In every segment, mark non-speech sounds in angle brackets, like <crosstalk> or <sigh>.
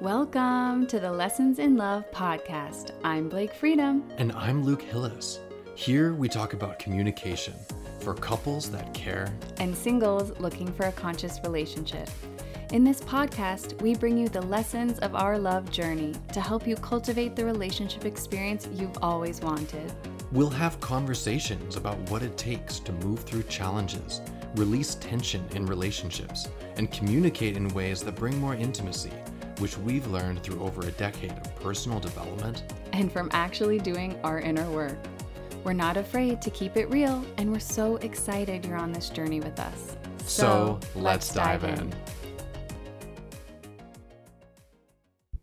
Welcome to the Lessons in Love podcast. I'm Blake Freedom. And I'm Luke Hillis. Here we talk about communication for couples that care and singles looking for a conscious relationship. In this podcast, we bring you the lessons of our love journey to help you cultivate the relationship experience you've always wanted. We'll have conversations about what it takes to move through challenges, release tension in relationships, and communicate in ways that bring more intimacy which we've learned through over a decade of personal development and from actually doing our inner work. We're not afraid to keep it real, and we're so excited you're on this journey with us. So, so let's, let's, dive, dive in. in.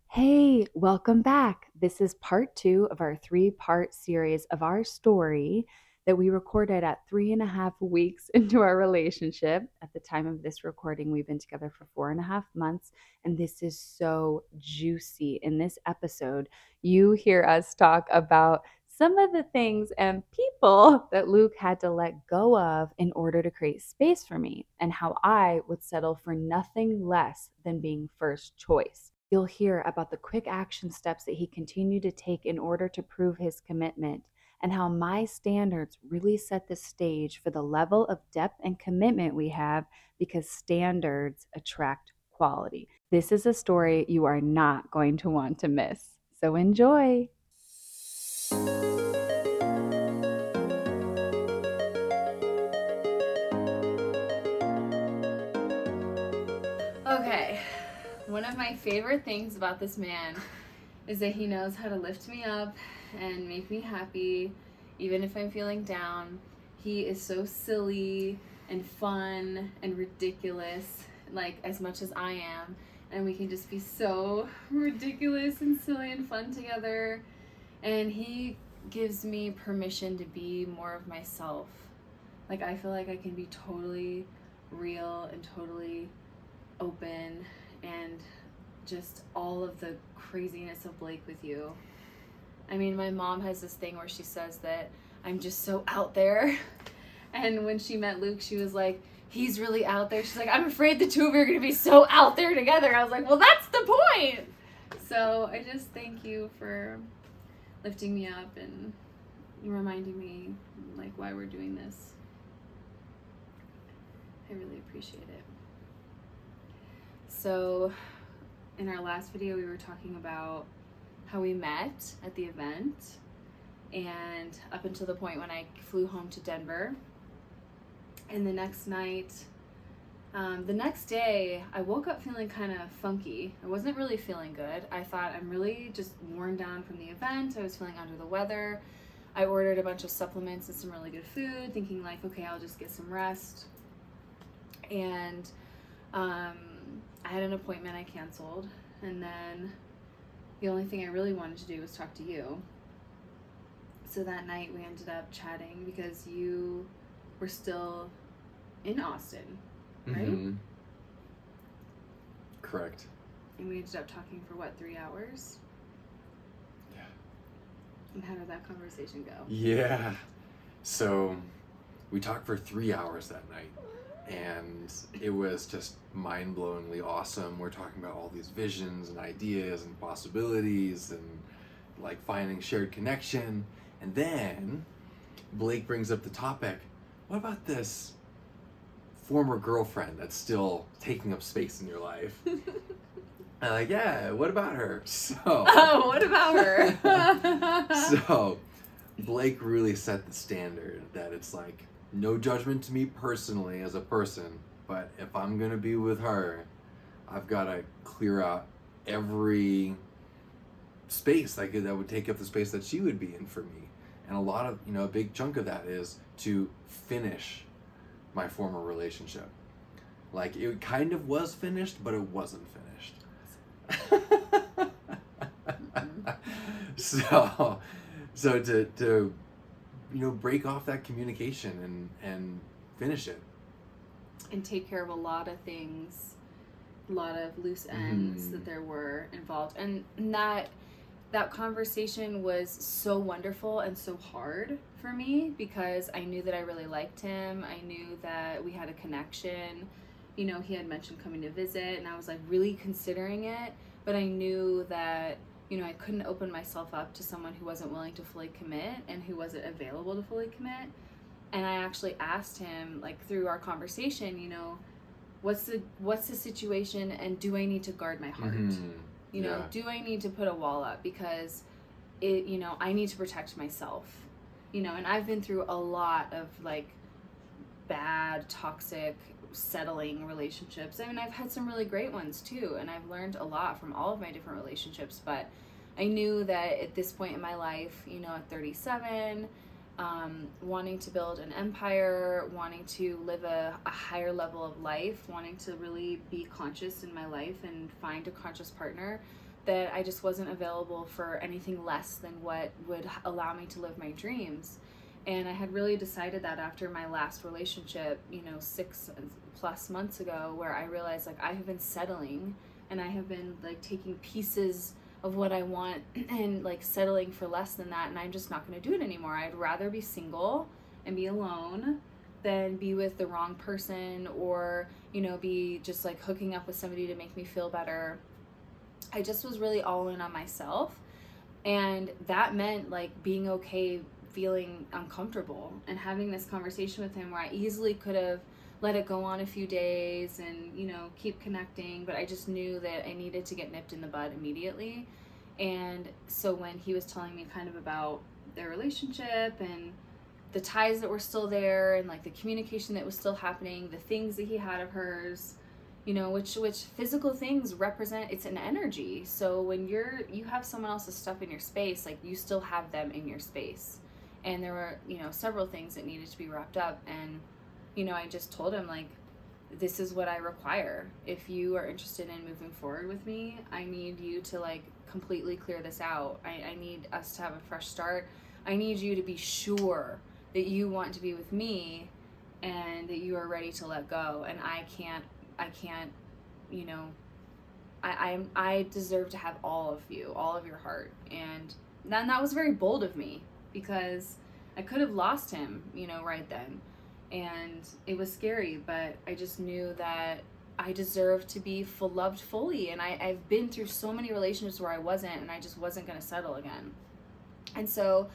Hey, welcome back. This is part two of our three part series of our story that we recorded at three and a half weeks <laughs> into our relationship. At the time of this recording, we've been together for four and a half months, and this is so juicy. In this episode, you hear us talk about some of the things and people <laughs> that Luke had to let go of in order to create space for me, and how I would settle for nothing less than being first choice. You'll hear about the quick action steps that he continued to take in order to prove his commitment and how my standards really set the stage for the level of depth and commitment we have because standards attract quality. This is a story you are not going to want to miss. So enjoy. Okay, one of my favorite things about this man is that he knows how to lift me up and make me happy, even if I'm feeling down. He is so silly and fun and ridiculous, like as much as I am. And we can just be so <laughs> ridiculous and silly and fun together. And he gives me permission to be more of myself. Like, I feel like I can be totally real and totally open and just all of the craziness of Blake with you. I mean, my mom has this thing where she says that I'm just so out there. <laughs> And when she met Luke, she was like, he's really out there. She's like, I'm afraid the two of you are going to be so out there together. I was like, well, that's the point. So I just thank you for lifting me up and reminding me like why we're doing this. I really appreciate it. So in our last video we were talking about how we met at the event and up until the point when I flew home to Denver. And the next night, um, the next day, I woke up feeling kind of funky. I wasn't really feeling good. I thought I'm really just worn down from the event. I was feeling under the weather. I ordered a bunch of supplements and some really good food, thinking like, okay, I'll just get some rest. And um, I had an appointment I canceled, and then the only thing I really wanted to do was talk to you. So that night we ended up chatting because you were still in Austin, right? Mm-hmm. Correct. And we ended up talking for what, three hours? Yeah. And how did that conversation go? Yeah. So we talked for three hours that night and it was just mind blowingly awesome. We're talking about all these visions and ideas and possibilities and like finding shared connection. And then Blake brings up the topic what about this former girlfriend that's still taking up space in your life? <laughs> I'm like, yeah, what about her? <laughs> So, oh, what about her? <laughs> so, Blake really set the standard that it's like, no judgment to me personally as a person, but if I'm gonna be with her, I've got to clear out every space like that would take up the space that she would be in for me. And a lot of, you know, a big chunk of that is to finish my former relationship. Like it kind of was finished, but it wasn't finished. <laughs> <laughs> so so to to you know break off that communication and and finish it and take care of a lot of things a lot of loose ends mm. that there were involved and that that conversation was so wonderful and so hard for me because I knew that I really liked him. I knew that we had a connection. You know, he had mentioned coming to visit and I was like really considering it, but I knew that you know I couldn't open myself up to someone who wasn't willing to fully commit and who wasn't available to fully commit. And I actually asked him like through our conversation, you know, what's the what's the situation and do I need to guard my heart? Mhm. You know, Yeah. do I need to put a wall up because it, you know, I need to protect myself. You know, and I've been through a lot of like bad, toxic, settling relationships. I mean, I've had some really great ones too, and I've learned a lot from all of my different relationships, but I knew that at this point in my life, you know, at 37, um, wanting to build an empire, wanting to live a, a higher level of life, wanting to really be conscious in my life and find a conscious partner, that I just wasn't available for anything less than what would allow me to live my dreams. And I had really decided that after my last relationship, you know, six plus months ago, where I realized like I have been settling and I have been like taking pieces of what I want <clears throat> and like settling for less than that and I'm just not going to do it anymore. I'd rather be single and be alone than be with the wrong person or, you know, be just like hooking up with somebody to make me feel better. I just was really all in on myself and that meant like being okay feeling uncomfortable and having this conversation with him where I easily could have let it go on a few days and you know keep connecting but i just knew that i needed to get nipped in the bud immediately. And so when he was telling me kind of about their relationship and the ties that were still there and like the communication that was still happening the things that he had of hers you know which which physical things represent it's an energy. So when you're you have someone else's stuff in your space like you still have them in your space and there were you know several things that needed to be wrapped up and you know, I just told him like this is what I require. If you are interested in moving forward with me, I need you to like completely clear this out. I, I need us to have a fresh start. I need you to be sure that you want to be with me and that you are ready to let go. And I can't I can't, you know, I I'm I deserve to have all of you, all of your heart. And then that was very bold of me because I could have lost him, you know, right then. And it was scary but i just knew that i deserved to be full, loved fully. And I, i've been through so many relationships where i wasn't and i just wasn't going to settle again. And so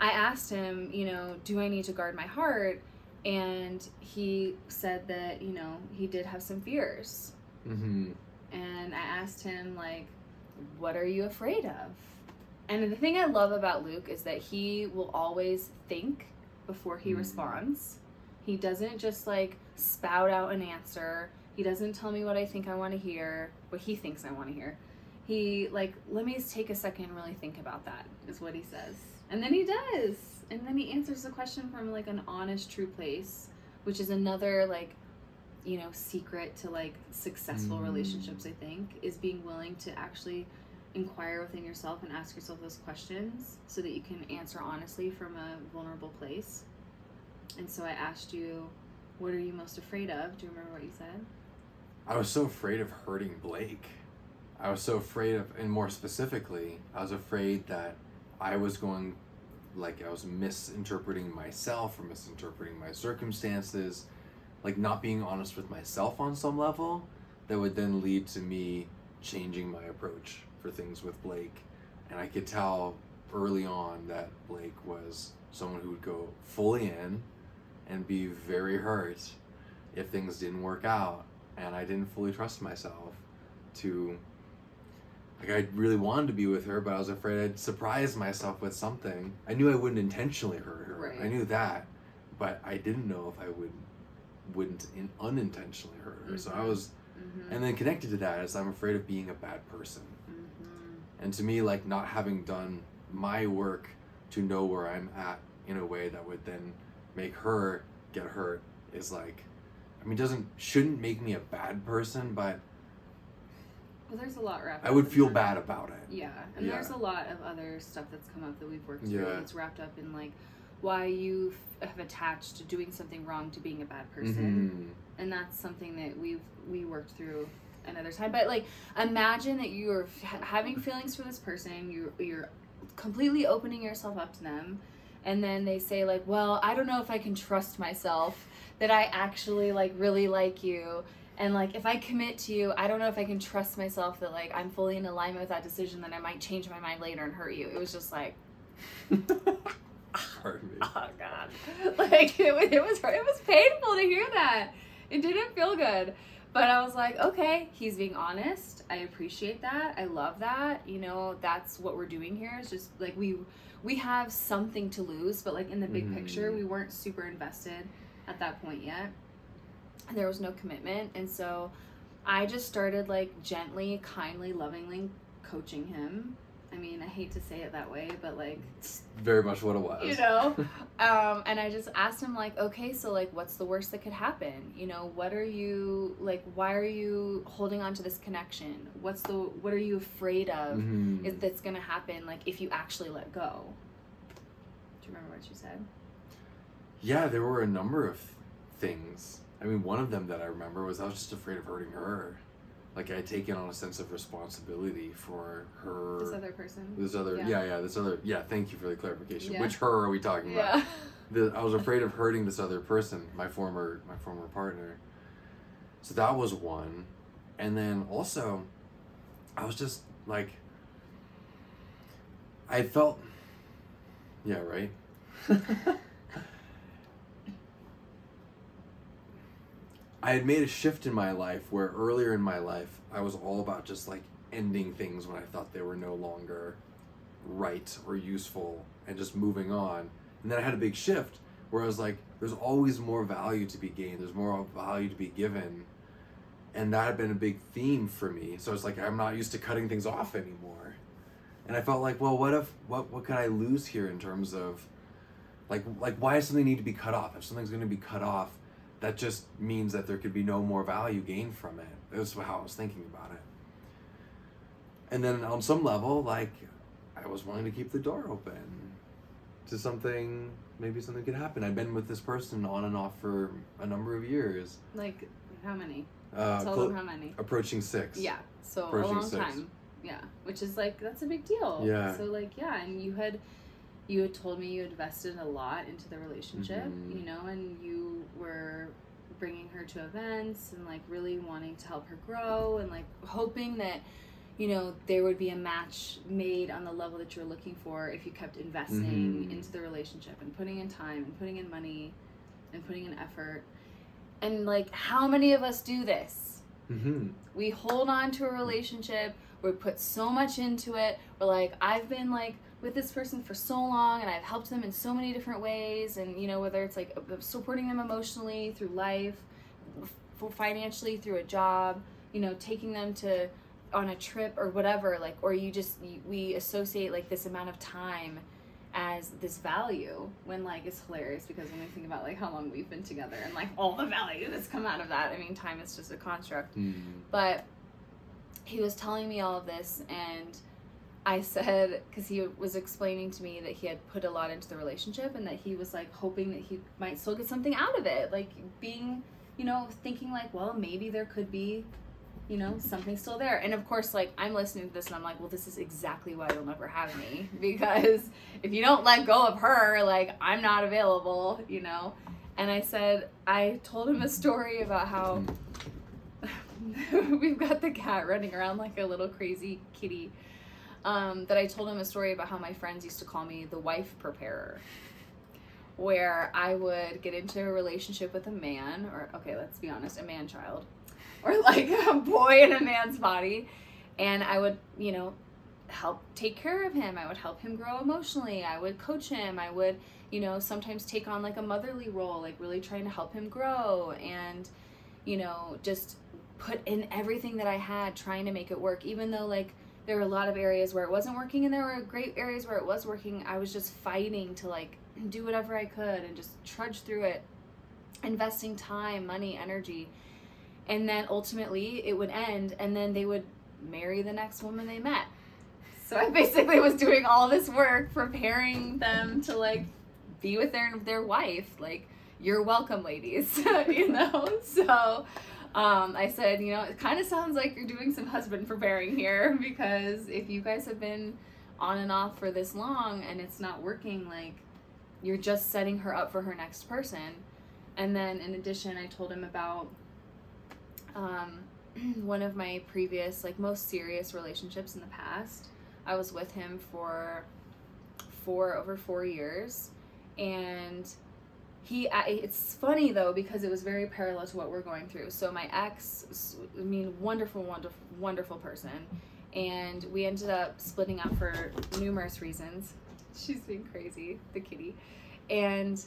i asked him you know do i need to guard my heart? And he said that you know he did have some fears. Mm-hmm. and i asked him like what are you afraid of and the thing i love about luke is that he will always think before he Mm. responds he doesn't just like spout out an answer. He doesn't tell me what I think I want to hear, what he thinks I want to hear. He like, let me just take a second and really think about that, is what he says. And then he does. And then he answers the question from like an honest, true place, which is another like, you know, secret to like successful Mm. relationships, I think, is being willing to actually inquire within yourself and ask yourself those questions so that you can answer honestly from a vulnerable place. And so I asked you, what are you most afraid of? Do you remember what you said? I was so afraid of hurting Blake. I was so afraid of, and more specifically, I was afraid that I was going, like, I was misinterpreting myself or misinterpreting my circumstances, like, not being honest with myself on some level, that would then lead to me changing my approach for things with Blake. And I could tell early on that Blake was someone who would go fully in and be very hurt if things didn't work out and I didn't fully trust myself to like I really wanted to be with her, but I was afraid I'd surprise myself with something. I knew I wouldn't intentionally hurt her. Right. I knew that, but I didn't know if I would wouldn't in, unintentionally hurt her. So I Mhm. was, Mm-hmm. and then connected to that is I'm afraid of being a bad person. Mm-hmm. And to me, like not having done my work to know where I'm at in a way that would then make her get hurt is like, I mean, doesn't shouldn't make me a bad person, but Well, there's a lot wrapped. I would feel that. bad about it. Yeah, and Yeah. there's a lot of other stuff that's come up that we've worked through. Yeah. It's wrapped up in like why you f- have attached to doing something wrong to being a bad person, Mhm. and that's something that we've we worked through another time. But like, imagine that you're having feelings for this person. You you're completely opening yourself up to them, and then they say like, "Well, I don't know if I can trust myself that I actually like really like you." And like if I commit to you, I don't know if I can trust myself that like I'm fully in alignment with that decision that I might change my mind later and hurt you. It was just like <laughs> Hurt me. oh god. <laughs> Like it it was it was painful to hear that. It didn't feel good. But I was like, okay, he's being honest. I appreciate that. I love that. You know, that's what we're doing here. Is just like we we have something to lose, but like in the big Mhm. picture, we weren't super invested at that point yet. There was no commitment, and so I just started like gently, kindly, lovingly coaching him. I mean, I hate to say it that way, but like It's very much what it was. you know <laughs> um, and i just asked him like okay so like what's the worst that could happen you know what are you like why are you holding on to this connection what's the what are you afraid of Mhm. is that's gonna happen like if you actually let go do you remember what you said Yeah, there were a number of things. I mean, one of them that I remember was I was just afraid of hurting her. Like I had taken on a sense of responsibility for her. this other person This other, Yeah. yeah. yeah, this other, yeah. Thank you for the clarification. Yeah. Which her are we talking about? yeah The, I was afraid of hurting this other person, my former, my former partner. So that was one, and then also, I was just like, I felt, yeah, right. <laughs> I had made a shift in my life where earlier in my life I was all about just like ending things when I thought they were no longer right or useful and just moving on. And then I had a big shift where I was like, there's always more value to be gained, there's more value to be given. And that had been a big theme for me. So it's like I'm not used to cutting things off anymore. And I felt like, well, what if what what can I lose here in terms of like like why does something need to be cut off? If something's gonna be cut off, that just means that there could be no more value gained from it. That's how I was thinking about it. And then on some level, like I was willing to keep the door open to something maybe something could happen. I've been with this person on and off for a number of years. like how many Uh, tell clo- them how many approaching six. yeah so a long six. time yeah which is like that's a big deal Yeah. so like yeah and you had you had told me you invested a lot into the relationship Mhm. you know and you were bringing her to events and like really wanting to help her grow and like hoping that you know there would be a match made on the level that you're looking for if you kept investing Mhm. into the relationship and putting in time and putting in money and putting in effort and like how many of us do this Mm-hmm. we hold on to a relationship we put so much into it we're like i've been like with this person for so long and i've helped them in so many different ways and you know whether it's like supporting them emotionally through life financially through a job you know taking them to on a trip or whatever like or you just we associate like this amount of time as this value when like it's hilarious because when we think about like how long we've been together and like all the value that's come out of that i mean time is just a construct Mm-hmm. but he was telling me all of this and i said because he was explaining to me that he had put a lot into the relationship and that he was like hoping that he might still get something out of it like being you know thinking like well maybe there could be you know something still there and of course like i'm listening to this and i'm like well this is exactly why you'll never have me <laughs> because if you don't let go of her like i'm not available you know and i said i told him a story about how <laughs> we've got the cat running around like a little crazy kitty. Um, that I told him a story about how my friends used to call me the wife preparer, where I would get into a relationship with a man, or okay, let's be honest, a man child, or <laughs> like a boy in a man's body, and I would, you know, help take care of him. I would help him grow emotionally. I would coach him. I would, you know, sometimes take on like a motherly role, like really trying to help him grow and, you know, just put in everything that I had trying to make it work, even though like there were a lot of areas where it wasn't working and there were great areas where it was working. I was just fighting to like <clears throat> do whatever I could and just trudge through it, investing time, money, energy. And then ultimately it would end and then they would marry the next woman they met. So I <laughs> basically was doing all this work preparing them to like be with their their wife. Like, you're welcome, ladies. <laughs> you know? So um, I said, you know, it kind of sounds like you're doing some husband preparing here <laughs> because if you guys have been on and off for this long and it's not working, like, you're just setting her up for her next person. And then in addition, I told him about um, <clears throat> one of my previous, like most serious relationships in the past, I was with him for four over four years, and he. It's funny though because it was very parallel to what we're going through. So my ex, i mean, wonderful, wonderful, wonderful person, and we ended up splitting up for numerous reasons. She's being crazy, the kitty, and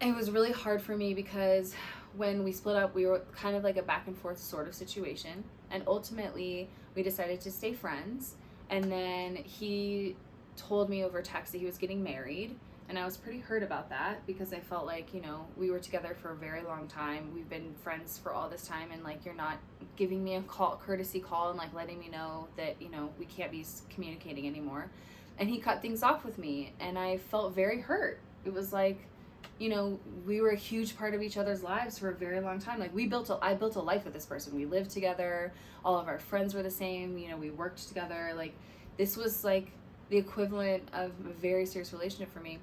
it was really hard for me because when we split up, we were kind of like a back and forth sort of situation. And ultimately, we decided to stay friends. And then he told me over text that he was getting married. And I was pretty hurt about that because I felt like, you know, we were together for a very long time. We've been friends for all this time. And like, you're not giving me a call, courtesy call, and like letting me know that, you know, we can't be communicating anymore. And he cut things off with me. And I felt very hurt. It was like, you know, we were a huge part of each other's lives for a very long time. Like we built a, I built a life with this person. We lived together. All of our friends were the same. You know, we worked together. Like this was like the equivalent of a very serious relationship for me.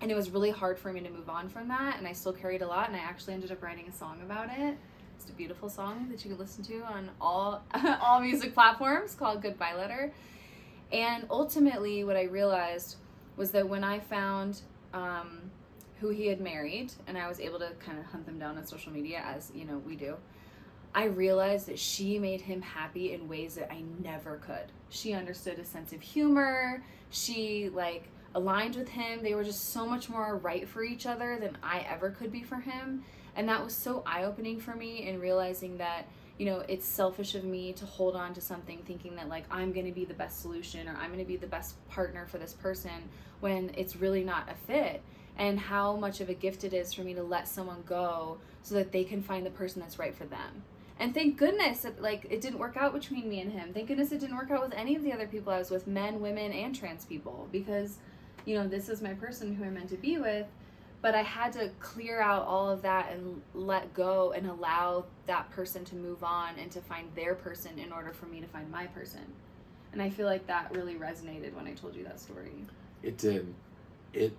And it was really hard for me to move on from that. And I still carried a lot. And I actually ended up writing a song about it. It's a beautiful song that you can listen to on all <laughs> all music platforms called Goodbye Letter. And ultimately, what I realized was that when I found um, who he had married, and I was able to kind of hunt them down on social media, as you know we do. I realized that she made him happy in ways that I never could. She understood a sense of humor. She like aligned with him. They were just so much more right for each other than I ever could be for him. And that was so eye-opening for me in realizing that, you know, it's selfish of me to hold on to something thinking that like I'm going to be the best solution or I'm going to be the best partner for this person when it's really not a fit and how much of a gift it is for me to let someone go so that they can find the person that's right for them. And thank goodness that like it didn't work out between me and him. Thank goodness it didn't work out with any of the other people I was with, men, women, and trans people because you know, this is my person who I'm meant to be with, but I had to clear out all of that and let go and allow that person to move on and to find their person in order for me to find my person. And I feel like that really resonated when I told you that story. It did. It.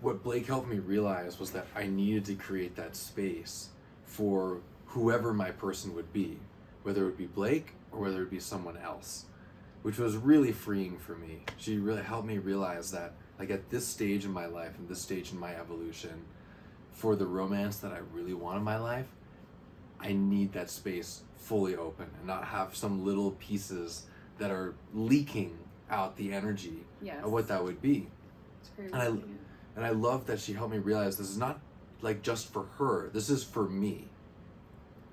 What Blake helped me realize was that I needed to create that space for whoever my person would be, whether it would be Blake or whether it would be someone else, which was really freeing for me. She really helped me realize that, like at this stage in my life and this stage in my evolution, for the romance that I really want in my life, I need that space fully open and not have some little pieces that are leaking out the energy Yes. of what that would be. It's And I- And I love that she helped me realize this is not like just for her. This is for me.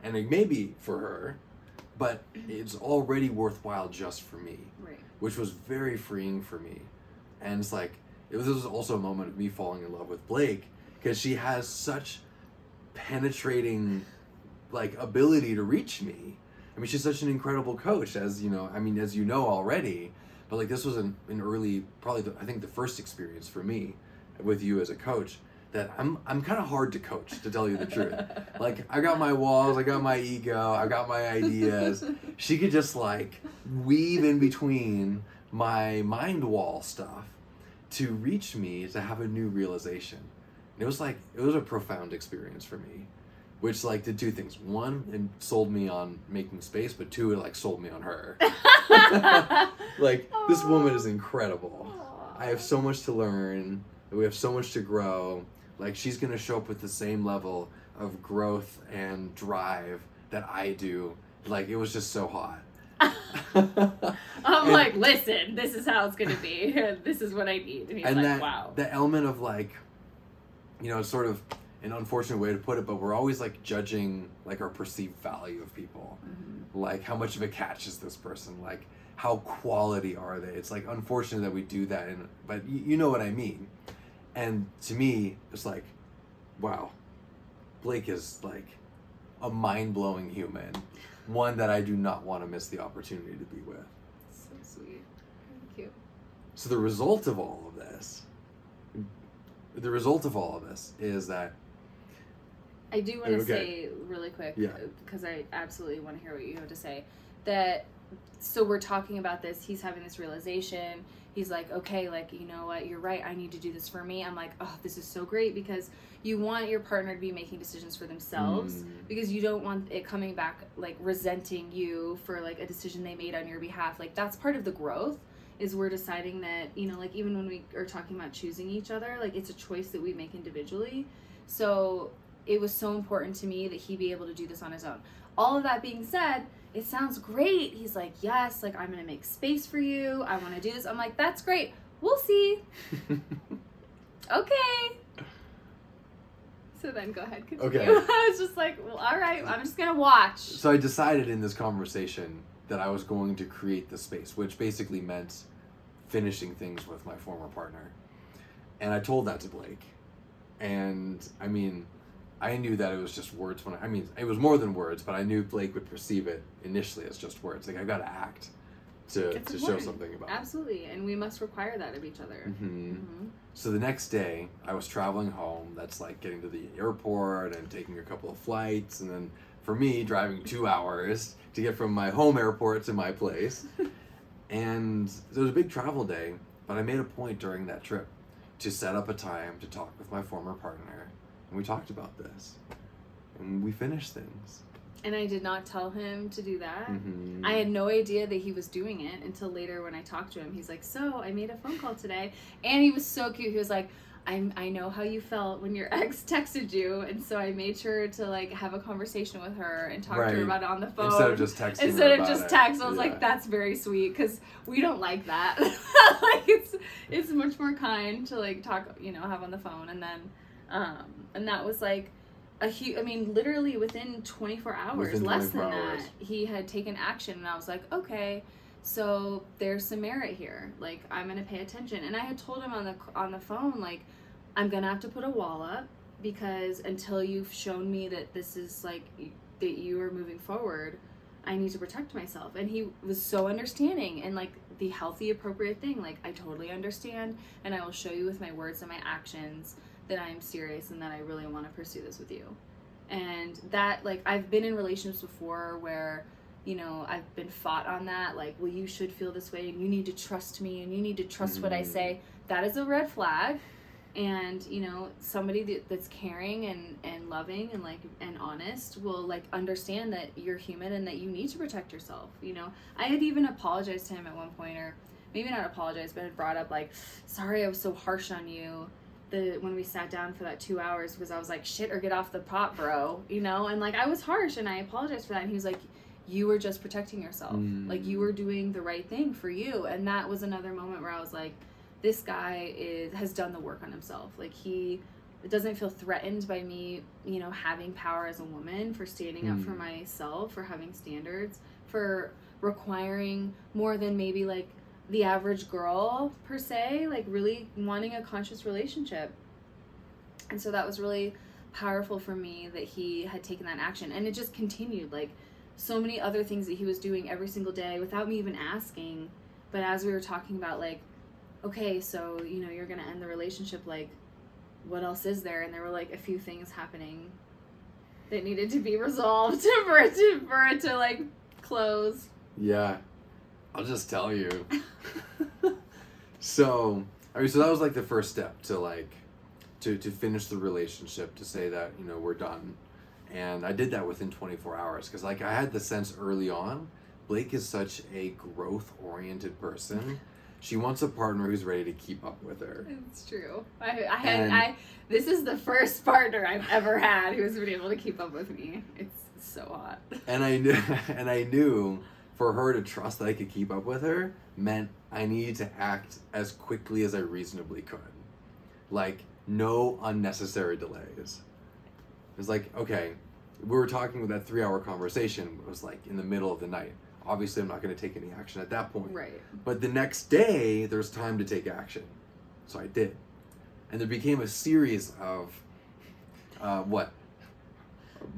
And it may be for her, but <clears throat> it's already worthwhile just for me, Right. which was very freeing for me. And it's like it was, this was also a moment of me falling in love with Blake because she has such penetrating like ability to reach me. I mean, she's such an incredible coach, as you know. I mean, as you know already. But like, this was an, an early, probably the, I think the first experience for me with you as a coach. That I'm I'm kind of hard to coach, to tell you the truth. <laughs> Like, I got my walls, I got my ego, I got my ideas. She could just like weave in between my mind wall stuff to reach me to have a new realization. And it was like it was a profound experience for me, which like did two things. One, it sold me on making space, but two, it like sold me on her. <laughs> like this woman is incredible. I have so much to learn. We have so much to grow. Like she's gonna show up with the same level of growth and drive that I do. Like it was just so hot. <laughs> I'm And- like, listen, this is how it's gonna be. <laughs> this is what I need. And he's and like, that wow. that element of like you know it's sort of an unfortunate way to put it but we're always like judging like our perceived value of people Mhm. like how much of a catch is this person like how quality are they it's like unfortunate that we do that and but you, you know what i mean and to me it's like wow blake is like a mind-blowing human one that i do not want to miss the opportunity to be with So sweet. Thank you. so the result of all of this, the result of all of this is that I do want to Okay. say really quick, Yeah. Uh, because I absolutely want to hear what you have to say. That so we're talking about this. He's having this realization. He's like, okay, like, you know what? You're right. I need to do this for me. I'm like, oh, this is so great because you want your partner to be making decisions for themselves Mm. because you don't want it coming back like resenting you for like a decision they made on your behalf. Like, that's part of the growth is we're deciding that, you know, like even when we are talking about choosing each other, like it's a choice that we make individually. So it was so important to me that he be able to do this on his own. All of that being said, it sounds great. He's like, yes, like I'm gonna make space for you. I want to do this. I'm like, that's great. We'll see. <laughs> Okay. So then go ahead. Continue. Okay. <laughs> I was just like, well, all right. I'm just gonna watch. So I decided in this conversation that I was going to create the space, which basically meant finishing things with my former partner. And I told that to Blake. And I mean, I knew that it was just words when I, I mean, it was more than words, but I knew Blake would perceive it initially as just words. Like I got to act to It's to show something about. it. Absolutely, and we must require that of each other. hmm hmm So the next day, I was traveling home. That's like getting to the airport and taking a couple of flights, and then for me, driving two hours to get from my home airport to my place. <laughs> and it was a big travel day, but I made a point during that trip to set up a time to talk with my former partner, and we talked about this, and we finished things. And I did not tell him to do that. Mhm. I had no idea that he was doing it until later when I talked to him. He's like, "So I made a phone call today," and he was so cute. He was like, "I'm I know how you felt when your <laughs> ex texted you, and so I made sure to like have a conversation with her and talk to her about it on the phone Instead of just texting. her instead of just it. text." I was Yeah. like, "That's very sweet," because we don't like that. <laughs> like it's it's much more kind to like talk, you know, have on the phone, and then um and that was like a huge i mean literally within 24 hours Within less 24 than hours. that he had taken action. And i was like okay so there's some merit here. Like i'm gonna pay attention. And i had told him on the on the phone like i'm gonna have to put a wall up because until you've shown me that this is like that you are moving forward i need to protect myself. And he was so understanding and like the healthy appropriate thing. Like i totally understand and i will show you with my words and my actions that i'm serious and that i really want to pursue this with you. And that like i've been in relationships before where you know i've been fought on that like well you should feel this way and you need to trust me and you need to trust what i say. Mm-hmm. That is a red flag. And you know somebody that, that's caring and and loving and like and honest will like understand that you're human and that you need to protect yourself you know? I had even apologized to him at one point or maybe not apologized but had brought up like sorry i was so harsh on you the when we sat down for that two hours because I was like shit or get off the pot, bro, you know, and like I was harsh and I apologized for that, and he was like, you were just protecting yourself, Mm. like you were doing the right thing for you, and that was another moment where I was like, this guy is has done the work on himself, like he doesn't feel threatened by me, you know, having power as a woman for standing up for Mm. myself, for having standards, for requiring more than maybe like the average girl per se, like really wanting a conscious relationship. And so that was really powerful for me that he had taken that action. And it just continued like so many other things that he was doing every single day without me even asking. But as we were talking about, like, okay, so, you know, you're going to end the relationship, like, what else is there? And there were like a few things happening that needed to be <laughs> resolved <laughs> for it to, for it to like close. Yeah, I'll just tell you. so, I mean, so that was like the first step to like, to to finish the relationship, to say that you know we're done, and I did that within 24 hours because like I had the sense early on, Blake is such a growth oriented person. She wants a partner who's ready to keep up with her. It's true. I, I had And- I. This is the first partner I've ever had who's been able to keep up with me. It's so hot. And I knew, <laughs> and I knew for her to trust that I could keep up with her meant I needed to act as quickly as I reasonably could. Like, no unnecessary delays. It was like, okay, we were talking with that three hour conversation. It was like in the middle of the night. Obviously, I'm not going to take any action at that point. Right. But the next day, there's time to take action. So I did. And there became a series of, uh, what?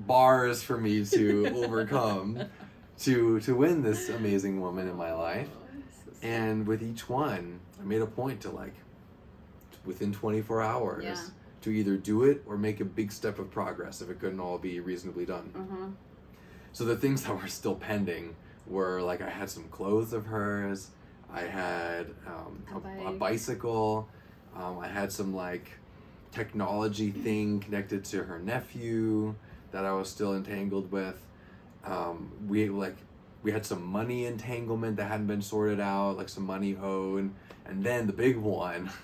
Bars for me to <laughs> overcome to to win this amazing woman in my life. And with each one, I made a point to like, within 24 hours, Yeah. to either do it or make a big step of progress if it couldn't all be reasonably done. Huh. So the things <laughs> that were still pending were like I had some clothes of hers. I had um, A a, a bicycle. Um, I had some like technology thing connected to her nephew that I was still entangled with. Um, we like we had some money entanglement that hadn't been sorted out, like some money owed, and then the big one. <laughs>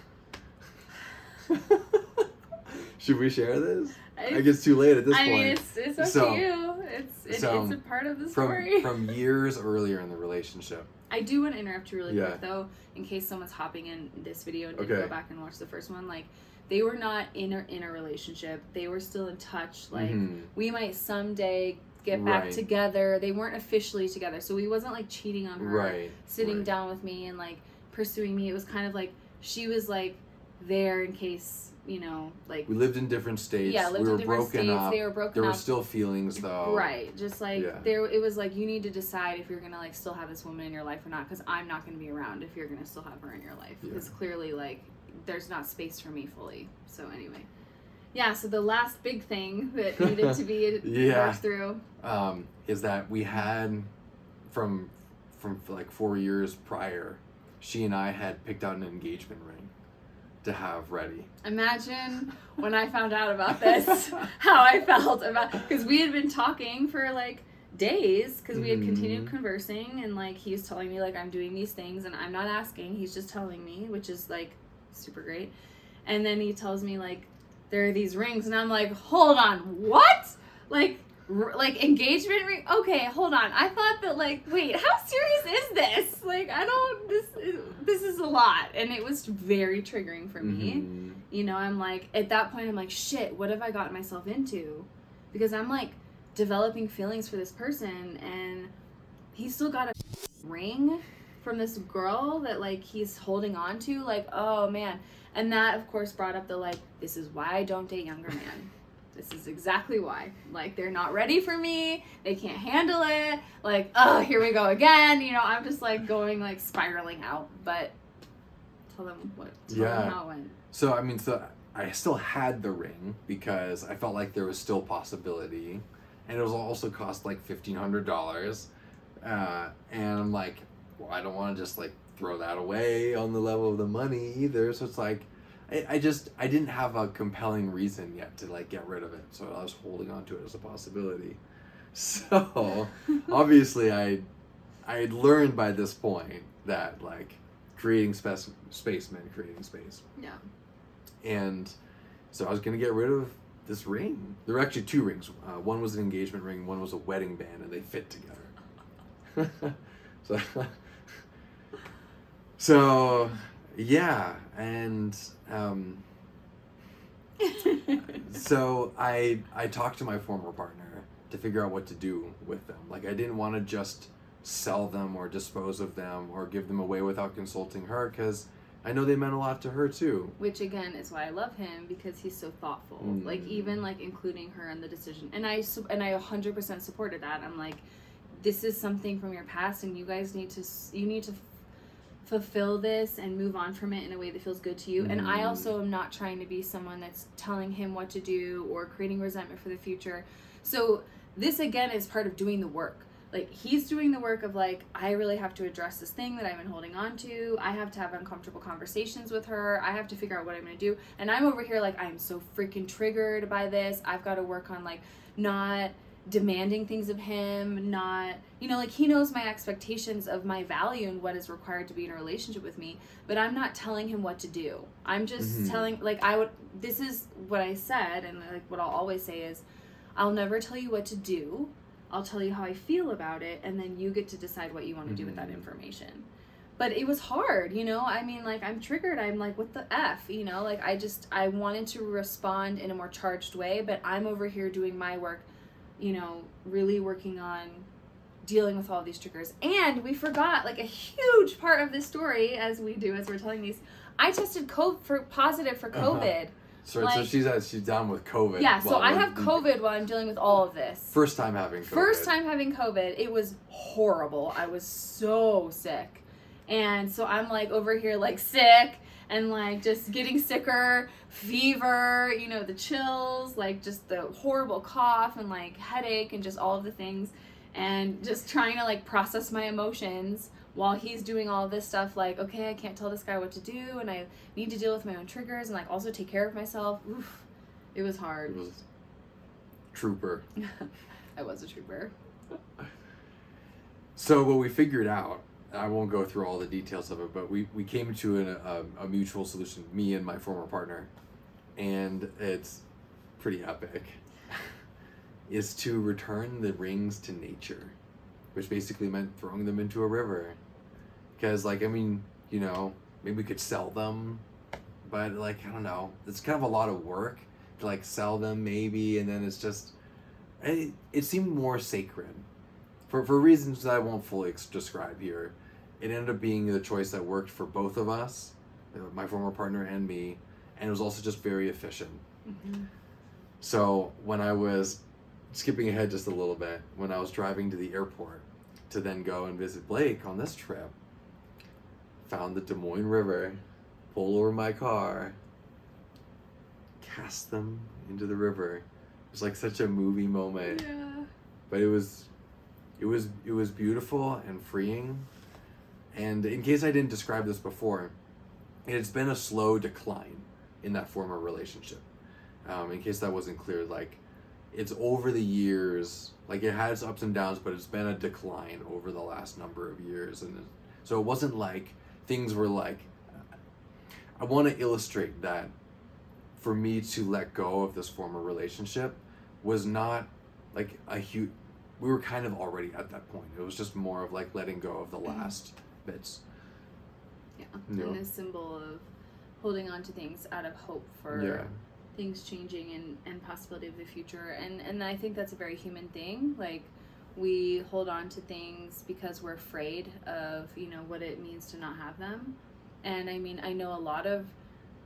Should we share this? I think it's too late at this I point. mean, it's it's up So- to you. It's it, so, it's a part of the story. from <laughs> years earlier in the relationship. I do want to interrupt you really Yeah. quick though, in case someone's hopping in this video and didn't Okay. go back and watch the first one. Like, they were not in a in a relationship. They were still in touch. Like, Mhm. we might someday get back Right. together. They weren't officially together, so he wasn't like cheating on her, right, sitting right. down with me and like pursuing me. It was kind of like she was like there in case you know, like We lived in different states. yeah, lived we were different broken states. up. They were broken there were still feelings though. Right, just like Yeah. there, it was like you need to decide if you're gonna like still have this woman in your life or not. Because I'm not gonna be around if you're gonna still have her in your life. Yeah. Because clearly, like, there's not space for me fully. So anyway, yeah. So the last big thing that needed to be <laughs> Yeah. worked through. Um, is that we had from from like four years prior, she and I had picked out an engagement ring to have ready. Imagine <laughs> when I found out about this, <laughs> how I felt about because we had been talking for like days because we had continued Mhm. conversing and like he was telling me like I'm doing these things and I'm not asking he's just telling me which is like super great and then he tells me like there are these rings and I'm like hold on what? Like r- like engagement ring? Okay hold on. I thought that like wait how serious is this? Like I don't this is this is a lot and it was very triggering for me. Mhm. you know i'm like at that point i'm like shit what have i gotten myself into? Because i'm like developing feelings for this person and he's still got a <laughs> ring from this girl that like he's holding on to like oh man. And that of course brought up the like this is why i don't date younger men. This is exactly why. Like they're not ready for me. They can't handle it. Like oh here we go again. You know i'm just like going like spiraling out. But tell them what tell Yeah. them how it went. So I mean, so I still had the ring because I felt like there was still possibility, and it was also cost like fifteen hundred dollars, uh, and I'm like, well, I don't want to just like throw that away on the level of the money either. So it's like, I, I just I didn't have a compelling reason yet to like get rid of it, so I was holding on to it as a possibility. <laughs> So <laughs> obviously I I had learned by this point that like creating space space meant creating space yeah and so I was gonna get rid of this ring. There were actually two rings. Uh, one was an engagement ring. One was a wedding band, and they fit together. <laughs> so, so yeah, and um, <laughs> so I I talked to my former partner to figure out what to do with them. Like I didn't want to just sell them or dispose of them or give them away without consulting her because I know they meant a lot to her too. which again is why I love him because he's so thoughtful. Mm. Like even like including her in the decision, and I and I 100% supported that. I'm like, this is something from your past, and you guys need to s- you need to fulfill this and move on from it in a way that feels good to you. And I Mm. also am not trying to be someone that's telling him what to do or creating resentment for the future. So this again is part of doing the work like he's doing the work of like i really have to address this thing that i've been holding on to i have to have uncomfortable conversations with her i have to figure out what i'm going to do and i'm over here like i'm so freaking triggered by this i've got to work on like not demanding things of him not you know like he knows my expectations of my value and what is required to be in a relationship with me but i'm not telling him what to do i'm just Mhm. telling like i would this is what i said and like what i'll always say is i'll never tell you what to do I'll tell you how I feel about it, and then you get to decide what you want to do with that Mhm. information. But it was hard, you know? I mean, like, I'm triggered. I'm like, what the F, you know? Like, I just, I wanted to respond in a more charged way, but I'm over here doing my work, you know, really working on dealing with all these triggers. And we forgot, like, a huge part of this story, as we do as we're telling these. I tested co- for positive for Uh-huh. COVID. So, so she's at, she's down with COVID. Yeah, so I have COVID while I'm dealing with all of this. First time having COVID. First time having COVID, it was horrible. I was so sick. And so I'm like over here, like sick and like just getting sicker, fever, you know, the chills, like just the horrible cough and like headache and just all of the things. and just trying to like process my emotions while he's doing all this stuff like okay i can't tell this guy what to do and i need to deal with my own triggers and like also take care of myself Oof, it was hard It was trooper. <laughs> i was a trooper <laughs> So what we figured out, I won't go through all the details of it, but we, we came to an, a, a mutual solution, me and my former partner, and it's pretty epic, <laughs> is to return the rings to nature, which basically meant throwing them into a river. Because, like, I mean, you know, maybe we could sell them, but, like, I don't know. It's kind of a lot of work to, like, sell them, maybe, and then it's just, it, it seemed more sacred for, for reasons that I won't fully ex- describe here, it ended up being the choice that worked for both of us, uh, my former partner and me, and it was also just very efficient. mm-hmm. So when I was skipping ahead just a little bit, when I was driving to the airport to then go and visit Blake on this trip, found the Des Moines River, pulled over my car, cast them into the river. It was like such a movie moment yeah but it was it was it was beautiful and freeing. And in case i didn't describe this before it's been a slow decline in that former relationship. Um, in case that wasn't clear like it's over the years like it has ups and downs but it's been a decline over the last number of years. And so it wasn't like things were like i want to illustrate that for me to let go of this former relationship was not like a huge we were kind of already at that point. It was just more of like letting go of the mm-hmm. last bits. Yeah Yeah. and a symbol of holding on to things out of hope for yeah. things changing and, and possibility of the future. And and i think that's a very human thing. Like we hold on to things because we're afraid of you know what it means to not have them. And i mean i know a lot of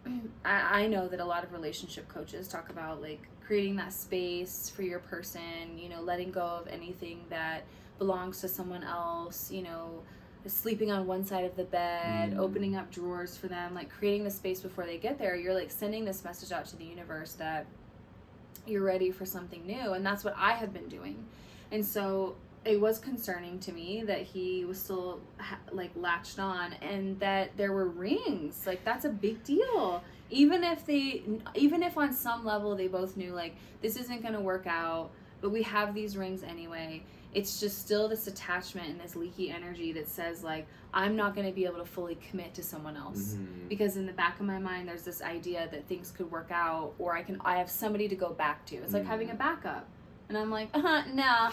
<clears throat> I, I know that a lot of relationship coaches talk about like creating that space for your person you know letting go of anything that belongs to someone else you know sleeping on one side of the bed Mm. opening up drawers for them like creating the space before they get there you're like sending this message out to the universe that you're ready for something new and that's what i have been doing and so it was concerning to me that he was still ha- like latched on and that there were rings. Like that's a big deal. Even if they even if on some level they both knew like this isn't going to work out but we have these rings anyway it's just still this attachment and this leaky energy that says like i'm not going to be able to fully commit to someone else. Mhm. because in the back of my mind there's this idea that things could work out or i can i have somebody to go back to. It's like having a backup. And i'm like <laughs> uh huh, no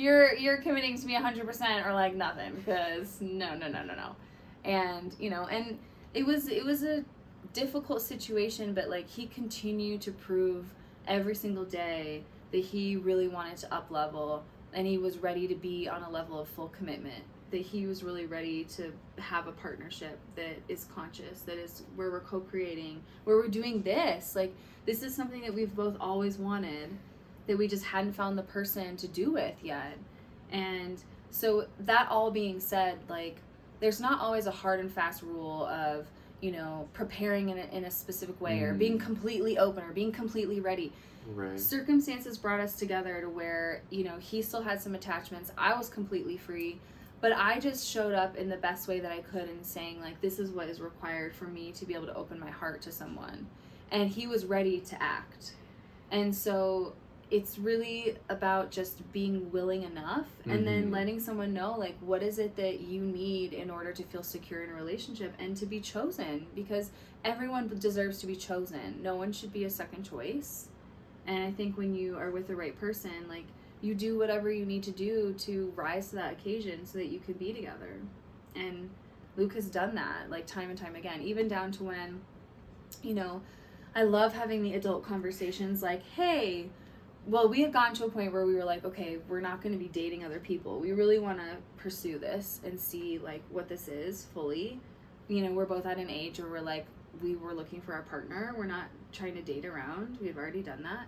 you're you're committing to me 100% or like nothing because no no no no no. And you know and it was it was a difficult situation but like he continued to prove every single day that he really wanted to up level and he was ready to be on a level of full commitment that he was really ready to have a partnership that is conscious that is where we're co-creating where we're doing this. Like this is something that we've both always wanted that we just hadn't found the person to do with yet. And so that all being said like there's not always a hard and fast rule of you know preparing in a, in a specific way or Mm. being completely open or being completely ready. Right. Circumstances brought us together to where you know he still had some attachments. I was completely free. But i just showed up in the best way that i could and saying like this is what is required for me to be able to open my heart to someone. And he was ready to act. And so it's really about just being willing enough and then Mhm. letting someone know like what is it that you need in order to feel secure in a relationship and to be chosen because everyone deserves to be chosen no one should be a second choice and I think when you are with the right person, like you do whatever you need to do to rise to that occasion so that you can be together. And Luke has done that like time and time again, even down to when, you know, I love having the adult conversations like, hey, well, we had gotten to a point where we were like, okay, we're not going to be dating other people. We really want to pursue this and see like what this is fully. You know, we're both at an age where we're like, we were looking for our partner. We're not trying to date around. We've already done that.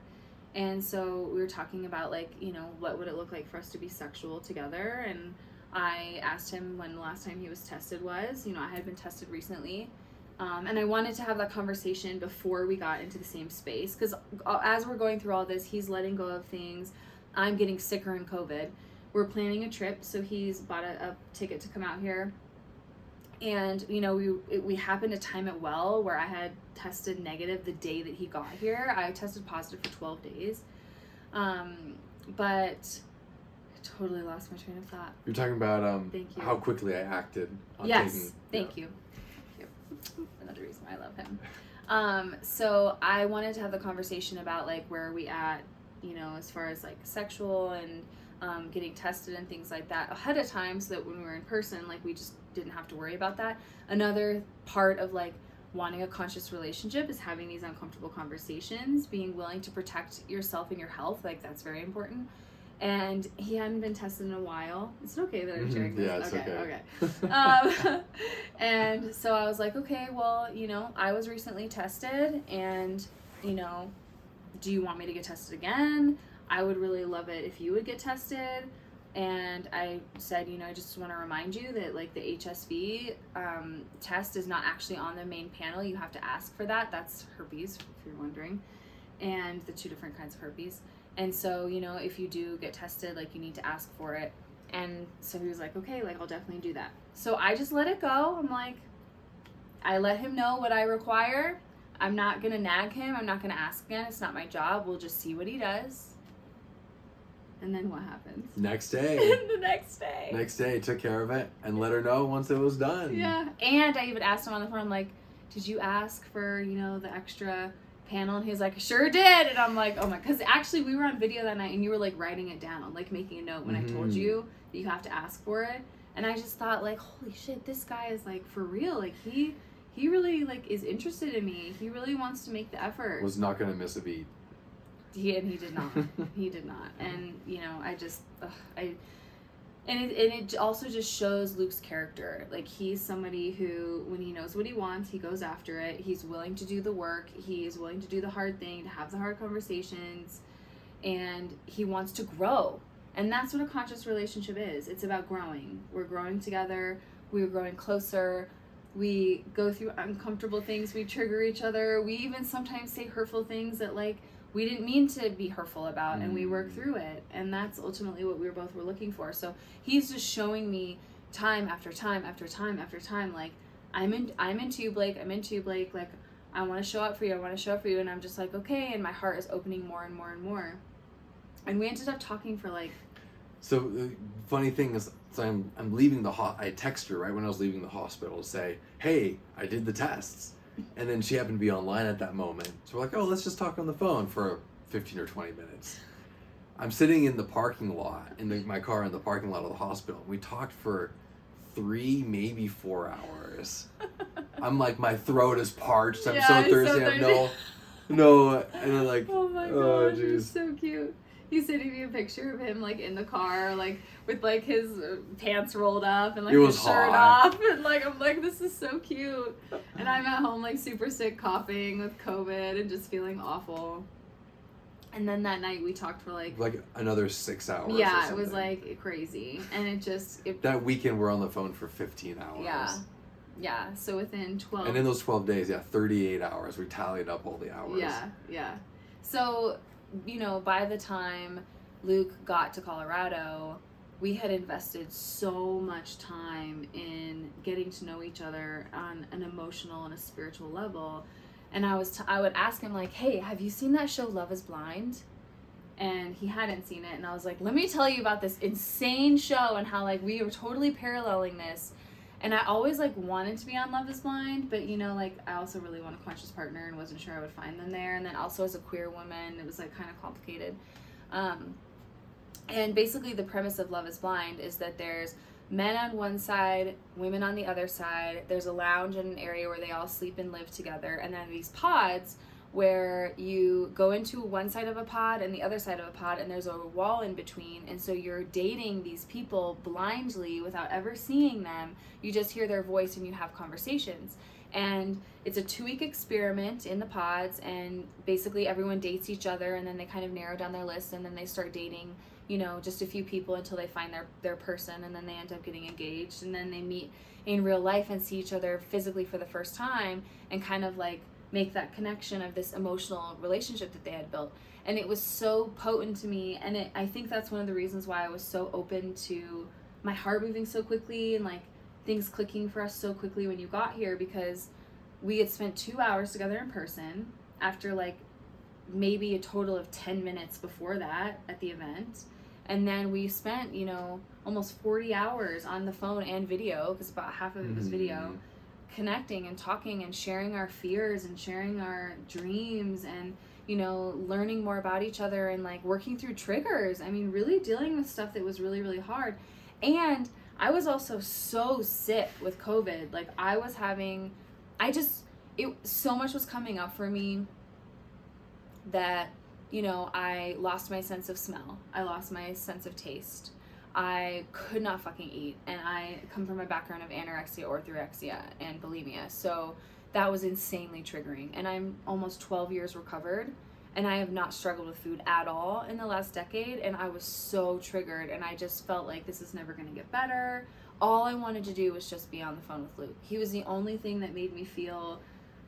And so we were talking about like, you know, what would it look like for us to be sexual together? And I asked him when the last time he was tested was. You know, I had been tested recently. Um, and I wanted to have that conversation before we got into the same space because as we're going through all this, he's letting go of things. I'm getting sicker in COVID. we're planning a trip. So he's bought a, a ticket to come out here. And you know, we it, we happened to time it well where I had tested negative the day that he got here. I tested positive for 12 days. Um, but I totally lost my train of thought. You're talking about um, Thank you. how quickly I acted. On yes, taking, thank you. Another reason why I love him. Um, so I wanted to have the conversation about like where are we at, you know, as far as like sexual and um, getting tested and things like that ahead of time, so that when we were in person, like we just didn't have to worry about that. Another part of like wanting a conscious relationship is having these uncomfortable conversations, being willing to protect yourself and your health. Like that's very important. And he hadn't been tested in a while. It's okay that I'm Mhm, sharing this? yeah, it's okay. okay. <laughs> um, <laughs> and so I was like, okay, well, you know, I was recently tested, and you know, do you want me to get tested again? I would really love it if you would get tested. And I said, you know, I just want to remind you that like the HSV um, test is not actually on the main panel. You have to ask for that. That's herpes, if you're wondering, and the two different kinds of herpes. And so, you know, if you do get tested, like you need to ask for it. And so he was like, okay, like I'll definitely do that. So I just let it go. I'm like, I let him know what I require. I'm not gonna nag him. I'm not gonna ask again. It's not my job. We'll just see what he does. And then what happens? <laughs> Next day. <laughs> the next day. Next day, took care of it and let her know once it was done. Yeah. And I even asked him on the phone, I'm like, did you ask for, you know, the extra panel? And he was like, sure did. And I'm like, oh my, because actually we were on video that night and you were like writing it down, like making a note when I told Mhm. you that you have to ask for it. And I just thought like, holy shit, this guy is like for real. Like he, he really like is interested in me. He really wants to make the effort. Was not gonna miss a beat. He and he did not. <laughs> he did not. And you know, I just, ugh, I, and it and it also just shows Luke's character. Like he's somebody who, when he knows what he wants, he goes after it. He's willing to do the work. He is willing to do the hard thing, to have the hard conversations, and he wants to grow. And that's what a conscious relationship is. It's about growing. We're growing together. We're growing closer. We go through uncomfortable things. We trigger each other. We even sometimes say hurtful things that like we didn't mean to be hurtful about and we work Mm. through it. And that's ultimately what we were both were looking for. So he's just showing me time after time after time after time like i'm in i'm into you blake. I'm into you blake. Like i want to show up for you. I want to show up for you. And i'm just like okay. And my heart is opening more and more and more. And we ended up talking for like So the funny thing is, so I'm I'm leaving the ho- I text her right when I was leaving the hospital to say, hey, I did the tests, and then she happened to be online at that moment. So we're like, oh, let's just talk on the phone for 15 or 20 minutes. I'm sitting in the parking lot in the, my car in the parking lot of the hospital. We talked for three, maybe four hours. <laughs> I'm like, my throat is parched. I'm Yeah, so I'm so thirsty. I have no, no, and I'm like, <laughs> oh my oh, gosh it's jeez. so cute he's sending me a picture of him like in the car like with like his pants rolled up and like his shirt hot. off <laughs> and like i'm like this is so cute and i'm at home like super sick coughing with covid and just feeling awful and then that night we talked for like like another six hours. yeah it was like crazy and it just it that weekend we're on the phone for 15 hours. yeah yeah so within 12 And in those 12 days, yeah, 38 hours. We tallied up all the hours. Yeah, yeah. So, you know, by the time Luke got to Colorado, we had invested so much time in getting to know each other on an emotional and a spiritual level. And I was t- I would ask him like, "Hey, have you seen that show Love is Blind?" And he hadn't seen it, and I was like, "Let me tell you about this insane show and how like we were totally paralleling this." And I always like wanted to be on Love is Blind, but you know, like I also really want a conscious partner and wasn't sure I would find them there. And then also as a queer woman, it was like kind of complicated. Um, and basically, the premise of Love is Blind is that there's men on one side, women on the other side. There's a lounge and an area where they all sleep and live together, and then these pods where you go into one side of a pod and the other side of a pod and there's a wall in between and so you're dating these people blindly without ever seeing them. You just hear their voice and you have conversations. And it's a two week experiment in the pods and basically everyone dates each other and then they kind of narrow down their list and then they start dating you know just a few people until they find their their person and then they end up getting engaged and then they meet in real life and see each other physically for the first time and kind of like make that connection of this emotional relationship that they had built. And it was so potent to me and it, i think that's one of the reasons why i was so open to my heart moving so quickly and like things clicking for us so quickly when you got here because we had spent two hours together in person after like maybe a total of 10 minutes before that at the event. And then we spent you know almost 40 hours on the phone and video because about half of it was video. Mhm. Connecting and talking and sharing our fears and sharing our dreams and you know learning more about each other and like working through triggers. I mean really dealing with stuff that was really really hard. And i was also so sick with covid. Like i was having i just it so much was coming up for me that you know i lost my sense of smell. I lost my sense of taste i could not fucking eat and i come from a background of anorexia orthorexia and bulimia so that was insanely triggering. And i'm almost 12 years recovered and i have not struggled with food at all in the last decade and i was so triggered and i just felt like this is never going to get better. All i wanted to do was just be on the phone with luke. He was the only thing that made me feel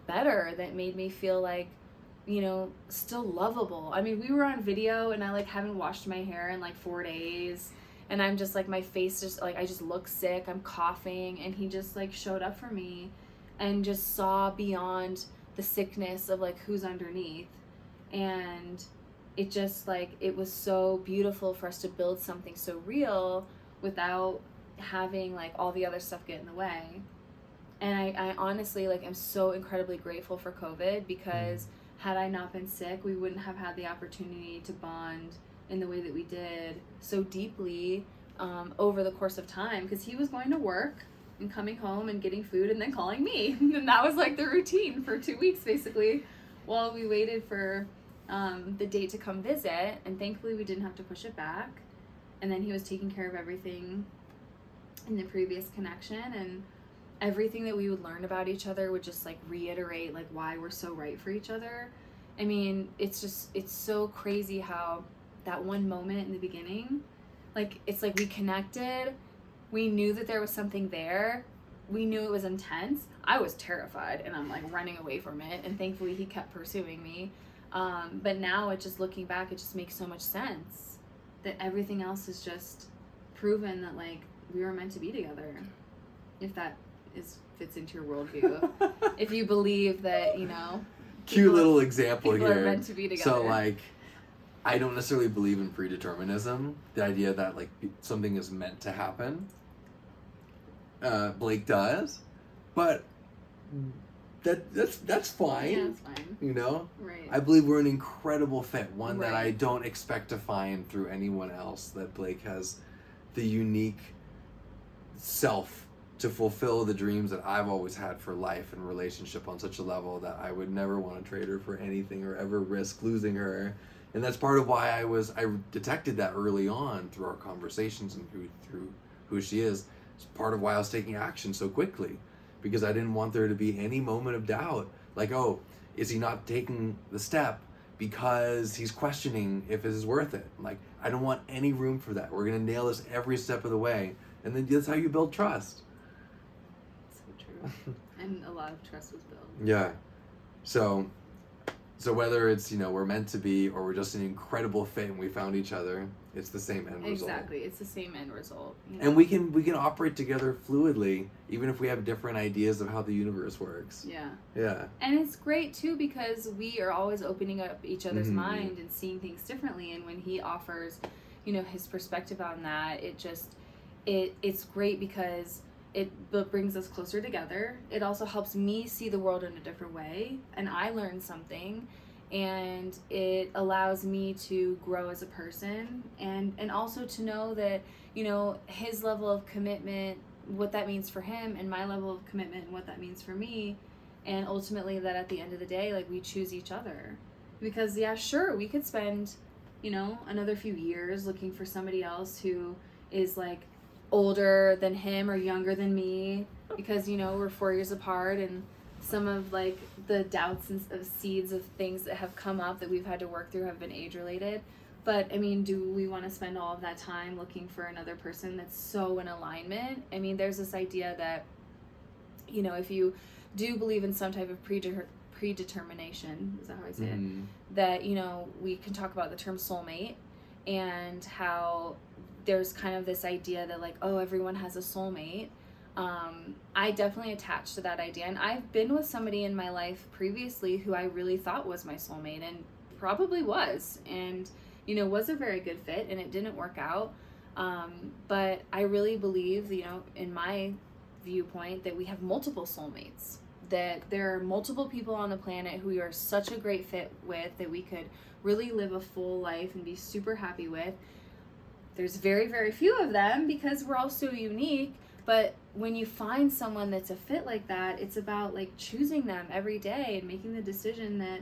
better that made me feel like you know still lovable. I mean we were on video and i like haven't washed my hair in like four days and i'm just like my face just like i just look sick. I'm coughing. And he just like showed up for me and just saw beyond the sickness of like who's underneath. And it just like it was so beautiful for us to build something so real without having like all the other stuff get in the way. And I, I honestly like am so incredibly grateful for covid because mm. had i not been sick we wouldn't have had the opportunity to bond in the way that we did so deeply um, over the course of time because he was going to work and coming home and getting food and then calling me. <laughs> And that was like the routine for two weeks basically while we waited for um, the date to come visit. And thankfully we didn't have to push it back. And then he was taking care of everything in the previous connection. And everything that we would learn about each other would just like reiterate like why we're so right for each other. I mean it's just it's so crazy how that one moment in the beginning like it's like we connected we knew that there was something there we knew it was intense. I was terrified and i'm like running away from it and thankfully he kept pursuing me. Um, but now it just looking back it just makes so much sense that everything else is just proven that like we were meant to be together if that is fits into your worldview. <laughs> If you believe that you know Cute little example here. meant to be together. So like, I don't necessarily believe in predeterminism. The idea that like something is meant to happen. Uh, Blake does, but that that's that's fine. yeah it's fine You know, right I believe we're an incredible fit, one that I don't expect to find through anyone else. That Blake has the unique self to fulfill the dreams that I've always had for life and relationship on such a level that I would never want to trade her for anything or ever risk losing her. And that's part of why I was I detected that early on through our conversations and who through who she is. It's part of why I was taking action so quickly because I didn't want there to be any moment of doubt. Like, oh, is he not taking the step because he's questioning if it is worth it? Like, I don't want any room for that. We're gonna nail this every step of the way, and then that's how you build trust. so true and a lot of trust was built Yeah. So, so whether it's you know we're meant to be or we're just an incredible fit and we found each other, it's the same end result. exactly it's the same end result you know? And we can we can operate together fluidly, even if we have different ideas of how the universe works. yeah Yeah. And it's great too because we are always opening up each other's Mhm. mind and seeing things differently. And when he offers, you know, his perspective on that, it just it it's great because it brings us closer together. It also helps me see the world in a different way, and I learn something. And it allows me to grow as a person, and and also to know that you know his level of commitment, what that means for him, and my level of commitment, and what that means for me and ultimately that at the end of the day like we choose each other because yeah sure we could spend you know another few years looking for somebody else who is like older than him or younger than me because you know we're four years apart and some of like the doubts and of seeds of things that have come up that we've had to work through have been age related but i mean do we want to spend all of that time looking for another person that's so in alignment i mean there's this idea that you know if you do believe in some type of predeter- predetermination. Is that how I say it? Mhm. that you know we can talk about the term soulmate and how there's kind of this idea that like oh everyone has a soulmate um, i definitely attach to that idea and i've been with somebody in my life previously who i really thought was my soulmate and probably was and you know was a very good fit and it didn't work out um, but i really believe you know in my viewpoint that we have multiple soulmates that there are multiple people on the planet who we are such a great fit with that we could really live a full life and be super happy with. There's very, very few of them because we're all so unique. But when you find someone that's a fit like that, it's about like choosing them every day and making the decision that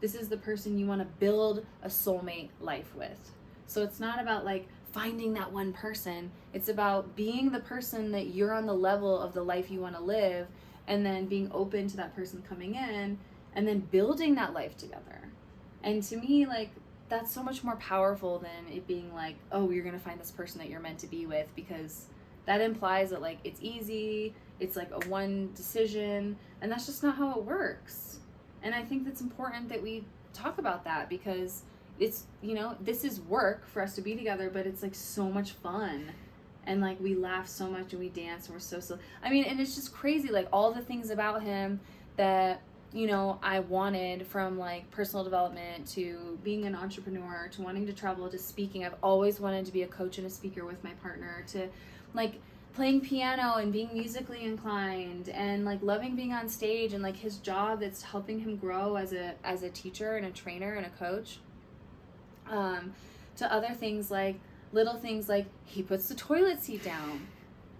this is the person you want to build a soulmate life with. So it's not about like finding that one person, it's about being the person that you're on the level of the life you want to live and then being open to that person coming in and then building that life together. And to me, like, that's so much more powerful than it being like, oh, you're to find this person that you're meant to be with because that implies that, like, it's easy, it's like a one decision, and that's just not how it works. And I think that's important that we talk about that because it's, you know, this is work for us to be together, but it's like so much fun and like we laugh so much and we dance and we're so so i mean and it's just crazy like all the things about him that you know i wanted from like personal development to being an entrepreneur to wanting to travel to speaking i've always wanted to be a coach and a speaker with my partner to like playing piano and being musically inclined and like loving being on stage and like his job that's helping him grow as a as a teacher and a trainer and a coach um to other things like little things like he puts the toilet seat down.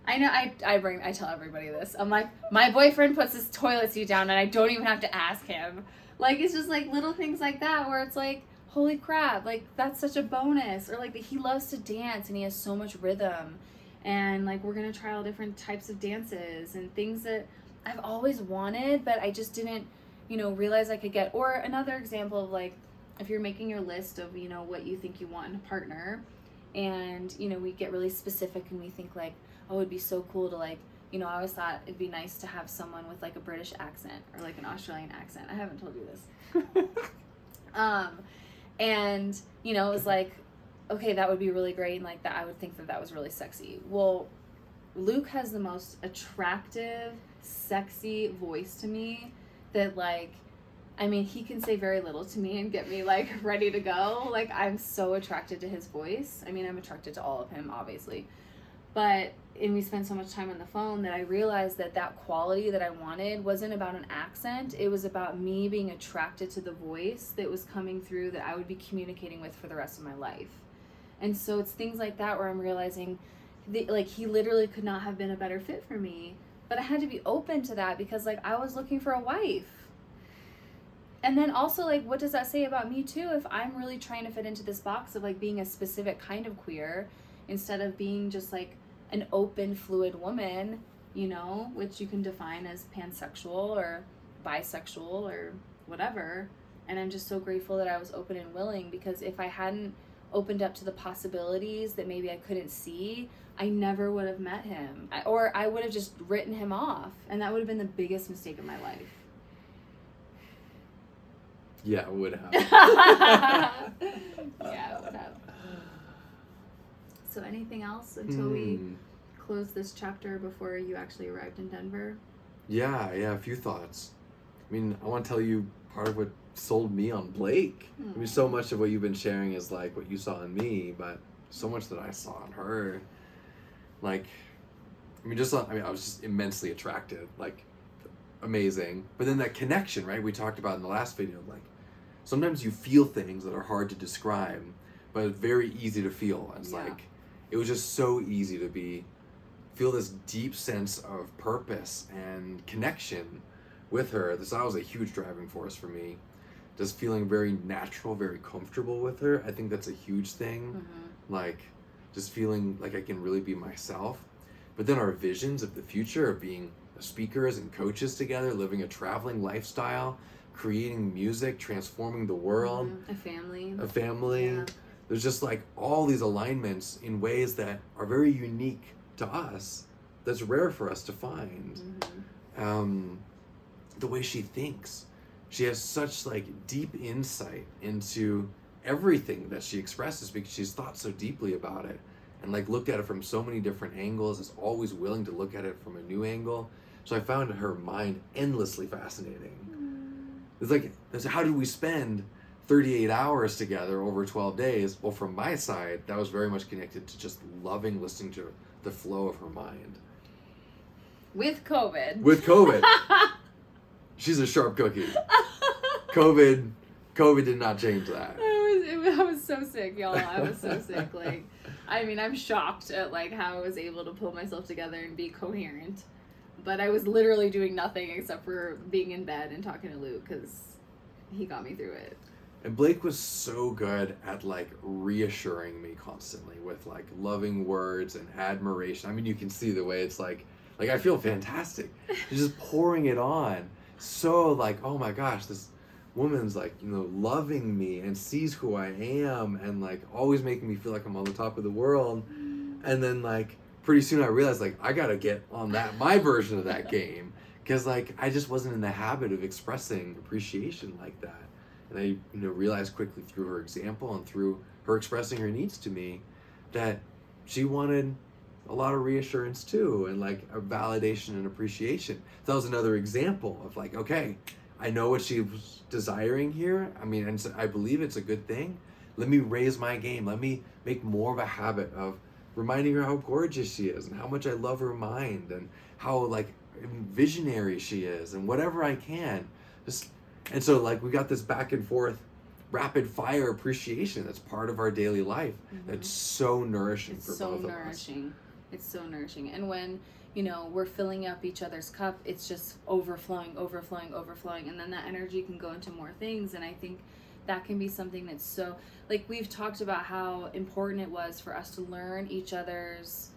I know I, I bring I tell everybody this. I'm like my boyfriend puts his toilet seat down and I don't even have to ask him. Like it's just like little things like that where it's like holy crap like that's such a bonus or like he loves to dance and he has so much rhythm and like we're gonna try all different types of dances and things that I've always wanted but I just didn't you know realize I could get or another example of like if you're making your list of you know what you think you want in a partner and you know we get really specific and we think like oh it'd be so cool to like you know i always thought it'd be nice to have someone with like a british accent or like an australian accent i haven't told you this <laughs> um and you know it was like okay that would be really great and like that i would think that that was really sexy well luke has the most attractive sexy voice to me that like I mean, he can say very little to me and get me like <laughs> ready to go. Like I'm so attracted to his voice. I mean, I'm attracted to all of him, obviously. But and we spent so much time on the phone that I realized that that quality that I wanted wasn't about an accent. It was about me being attracted to the voice that was coming through that I would be communicating with for the rest of my life. And so it's things like that where I'm realizing that, like he literally could not have been a better fit for me. But I had to be open to that because like I was looking for a wife and then also like what does that say about me too if i'm really trying to fit into this box of like being a specific kind of queer instead of being just like an open fluid woman you know which you can define as pansexual or bisexual or whatever and i'm just so grateful that i was open and willing because if i hadn't opened up to the possibilities that maybe i couldn't see i never would have met him I, or i would have just written him off and that would have been the biggest mistake of my life Yeah, it would have. <laughs> <laughs> yeah, it would have. So, anything else until we Hmm. close this chapter before you actually arrived in Denver? Yeah, yeah, a few thoughts. I mean, I want to tell you part of what sold me on Blake. I mean, so much of what you've been sharing is like what you saw in me, but so much that I saw in her. Like, I mean, just I mean, I was just immensely attracted, like, amazing. But then that connection, right? We talked about in the last video, like, sometimes you feel things that are hard to describe, but it's very easy to feel. It's Yeah. like, it was just so easy to be, feel this deep sense of purpose and connection with her. This that was a huge driving force for me. Just feeling very natural, very comfortable with her. I think that's a huge thing Mm-hmm. like just feeling like I can really be myself. But then our visions of the future of being speakers and coaches together, living a traveling lifestyle, creating music, transforming the world, A family. a family. Yeah. There's just like all these alignments in ways that are very unique to us. That's rare for us to find. Mhm. Um, the way she thinks, she has such like deep insight into everything that she expresses because she's thought so deeply about it and like looked at it from so many different angles is always willing to look at it from a new angle so i found her mind endlessly fascinating it's like how did we spend 38 hours together over 12 days well from my side that was very much connected to just loving listening to the flow of her mind With COVID. with covid <laughs> she's a sharp cookie covid covid did not change that I was, it, was- I was so sick, y'all. I was so sick. Like, I mean, I'm shocked at like how I was able to pull myself together and be coherent. But I was literally doing nothing except for being in bed and talking to Luke because he got me through it. And Blake was so good at like reassuring me constantly with like loving words and admiration. I mean, you can see the way it's like, like I feel fantastic. <laughs> She's just pouring it on. So like, oh my gosh, this woman's like, you know, loving me and sees who I am and like always making me feel like I'm on the top of the world. Mm. And then like pretty soon I realized like I gotta get on that my version of that <laughs> game because like I just wasn't in the habit of expressing appreciation like that. And I, you know, realized quickly through her example and through her expressing her needs to me that she wanted a lot of reassurance too and like a validation and appreciation. So That was another example of like, okay, I know what she was desiring here. I mean, and so I believe it's a good thing. Let me raise my game. Let me make more of a habit of reminding her how gorgeous she is and how much I love her mind and how like visionary she is and whatever I can. Just and so like we got this back and forth rapid fire appreciation that's part of our daily life. Mm-hmm. That's so nourishing It's for so both of us. nourishing. It's so nourishing. And when, you know, we're filling up each other's cup, it's just overflowing, overflowing, overflowing. And then that energy can go into more things. And I think that can be something that's so, like, we've talked about how important it was for us to learn each other's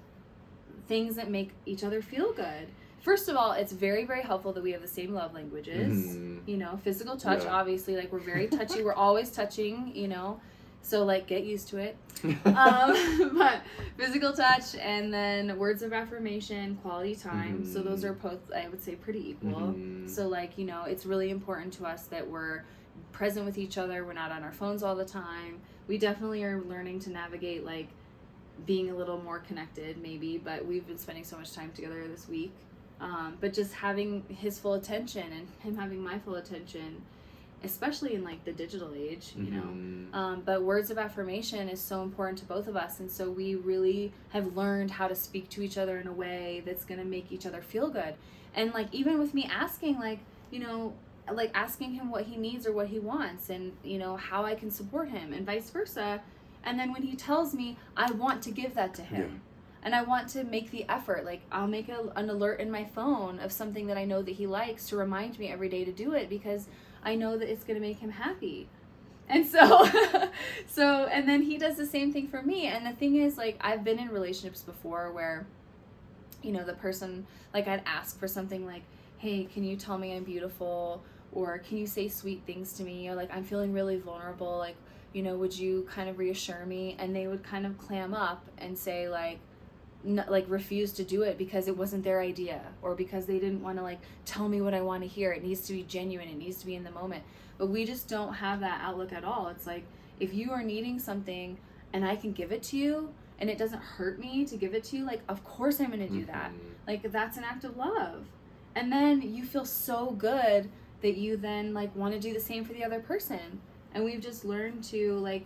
things that make each other feel good. First of all, it's very, very helpful that we have the same love languages. Mhm. You know, physical touch, Yeah. obviously, like, we're very touchy. we're <laughs> always touching, you know. So, like, get used to it <laughs> um, <laughs> but physical touch and then words of affirmation quality time so those Mhm. are both i would say pretty equal Mhm. so like you know it's really important to us that we're present with each other we're not on our phones all the time we definitely are learning to navigate like being a little more connected maybe but we've been spending so much time together this week um, but just having his full attention and him having my full attention especially in like the digital age you know Mhm. um, but words of affirmation is so important to both of us and so we really have learned how to speak to each other in a way that's going to make each other feel good and like even with me asking like you know like asking him what he needs or what he wants and you know how i can support him and vice versa and then when he tells me i want to give that to him Yeah. And i want to make the effort like i'll make a, an alert in my phone of something that i know that he likes to remind me every day to do it because i know that it's going to make him happy. And so <laughs> so and then he does the same thing for me. And the thing is like i've been in relationships before where you know the person like i'd ask for something like hey can you tell me i'm beautiful? or can you say sweet things to me? or like i'm feeling really vulnerable. Like you know would you kind of reassure me? And they would kind of clam up and say like n- like refuse to do it because it wasn't their idea or because they didn't want to like tell me what i want to hear. It needs to be genuine. It needs to be in the moment. But we just don't have that outlook at all. It's like if you are needing something and i can give it to you and it doesn't hurt me to give it to you like of course i'm going to do that. Mhm. like that's an act of love. And then you feel so good that you then like want to do the same for the other person. And we've just learned to like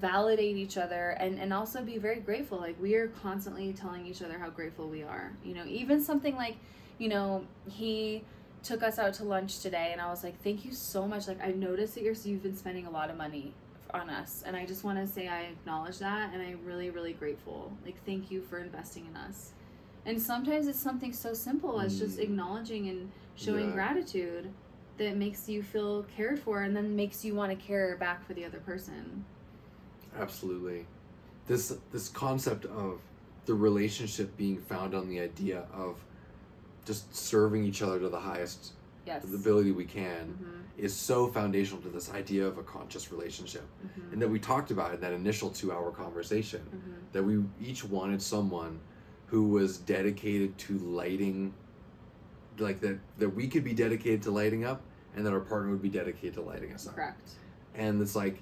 validate each other and and also be very grateful. Like we are constantly telling each other how grateful we are. You know even something like you know he took us out to lunch today and i was like thank you so much. Like i noticed that you're you've been spending a lot of money on us and i just want to say i acknowledge that and i'm really really grateful. Like thank you for investing in us. And sometimes it's something so simple as just Mm. acknowledging and showing Yeah. gratitude that makes you feel cared for and then makes you want to care back for the other person Absolutely. This this concept of the relationship being found on the idea of just serving each other to the highest yes ability we can hmm is so foundational to this idea of a conscious relationship. hmm And that we talked about in that initial two hour conversation. hmm That we each wanted someone who was dedicated to lighting like that that we could be dedicated to lighting up and that our partner would be dedicated to lighting us up. Correct. And it's like